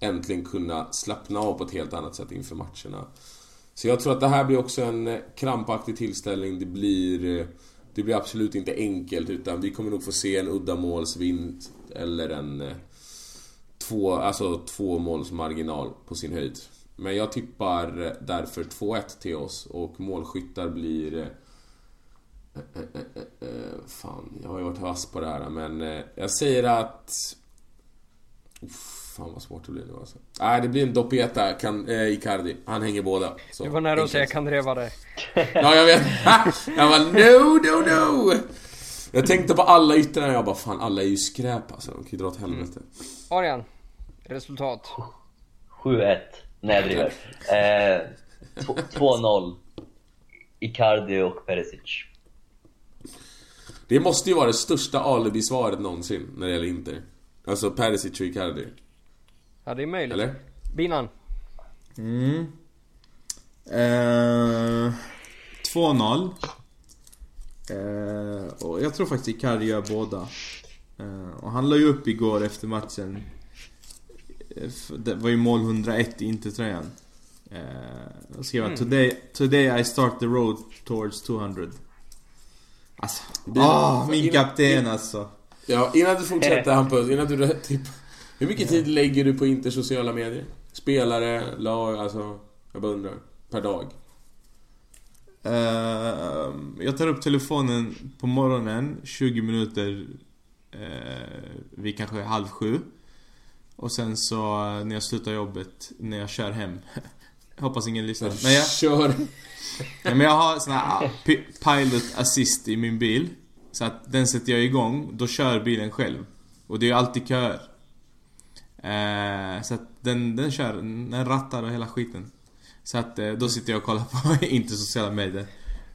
äntligen kunna slappna av på ett helt annat sätt inför matcherna. Så jag tror att det här blir också en krampaktig tillställning. Det blir, det blir absolut inte enkelt utan vi kommer nog få se en uddamålsvinst eller en eh, två, alltså två måls marginal på sin höjd. Men jag tippar därför 2-1 till oss och målskyttar blir... eh, eh, eh, Fan, jag har ju varit vass på det här men jag säger att... Uff, fan vad svårt det blir nu alltså. Nej, det blir en Doppietta, kan, eh, Icardi. Han hänger båda. Så, Du var nära att säga Kandrevare. Ja, jag vet. Jag bara no, no, no! Jag tänkte på alla yttrarna jag bara fan alla är ju skräp alltså. De kan ju dra åt helvete. Arian, resultat. 7-1. Nej jag driver. Eh, tw- 2-0. Icardi och Perisic. Det måste ju vara det största alibi-svaret någonsin när det gäller Inter. Alltså Perisic och Icardi. Ja, det är möjligt. Eller? Binan. Mm. Eh, 2-0. Eh, och jag tror faktiskt Icardi gör båda. Eh, och han la ju upp igår efter matchen. Eh, Det var ju mål 101 i Intertröjan. Eh, och skrev att today, today I start the road towards 200. Alltså, ah, min kapten alltså. Ja, innan du fortsätter Hampus, innan du typ... Hur mycket tid lägger du på Inters sociala medier? Spelare, lag, alltså... Jag bara undrar. Per dag. Eh, jag tar upp telefonen på morgonen, 20 minuter uh, vid kanske halv sju. Och sen så när jag slutar jobbet, när jag kör hem. Hoppas ingen lyssnar. Men jag, Kör! ja, men jag har sån här ah, pi- pilot assist i min bil. Så att den sätter jag igång, då kör bilen själv. Och det är ju alltid köer. Eh, så att den, den kör, den rattar och hela skiten. Så att eh, då sitter jag och kollar på inte sociala medier.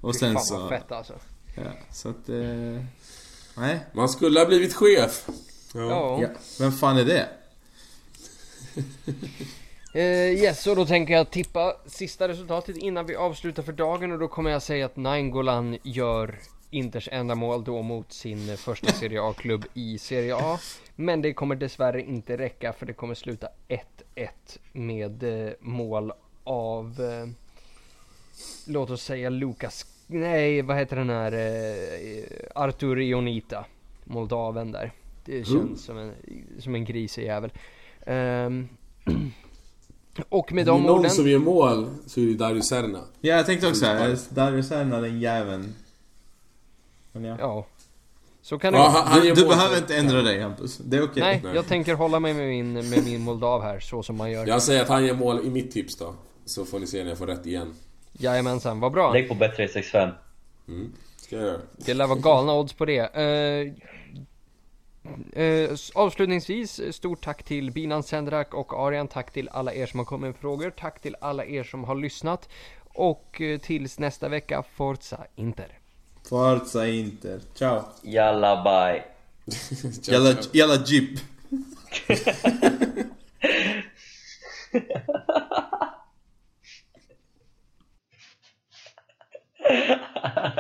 Och sen fan så... vad fett alltså. Ja, så att... Eh, nej. Man skulle ha blivit chef. Ja. Ja. Vem fan är det? Eh, yes, och då tänker jag tippa sista resultatet innan vi avslutar för dagen och då kommer jag säga att Nainggolan gör Inters enda mål då mot sin första Serie A-klubb i Serie A. Men det kommer dessvärre inte räcka för det kommer sluta 1-1 med eh, mål av eh, Låt oss säga Lukas, nej vad heter den här eh, Artur Ionita Moldaven där. Det känns som en, som en grisig jävel. Ehm, och med de någon orden... som gör mål så är det Darius Serna. Ja, jag tänkte också här. Darius Serna, den jäveln. Men ja. Ja. Så kan det Ja, han, han Du, behöver inte ändra dig Hampus. Det är okej. Nej, Nej. jag tänker hålla mig med min, med min Moldav här, så som man gör. Jag säger att han gör mål i mitt tips då. Så får ni se när jag får rätt igen. Jajamensan, vad bra. Lägg på Bet365. 365. Ska jag göra. Det lär vara galna odds på det. Eh, Eh, avslutningsvis, eh, stort tack till Binan Sendrak och Arian. Tack till alla er som har kommit med frågor. Tack till alla er som har lyssnat. Och eh, tills nästa vecka, Forza Inter. Forza Inter. Ciao. Jalla bye! Ciao, Jalla, ciao. jalla Jeep.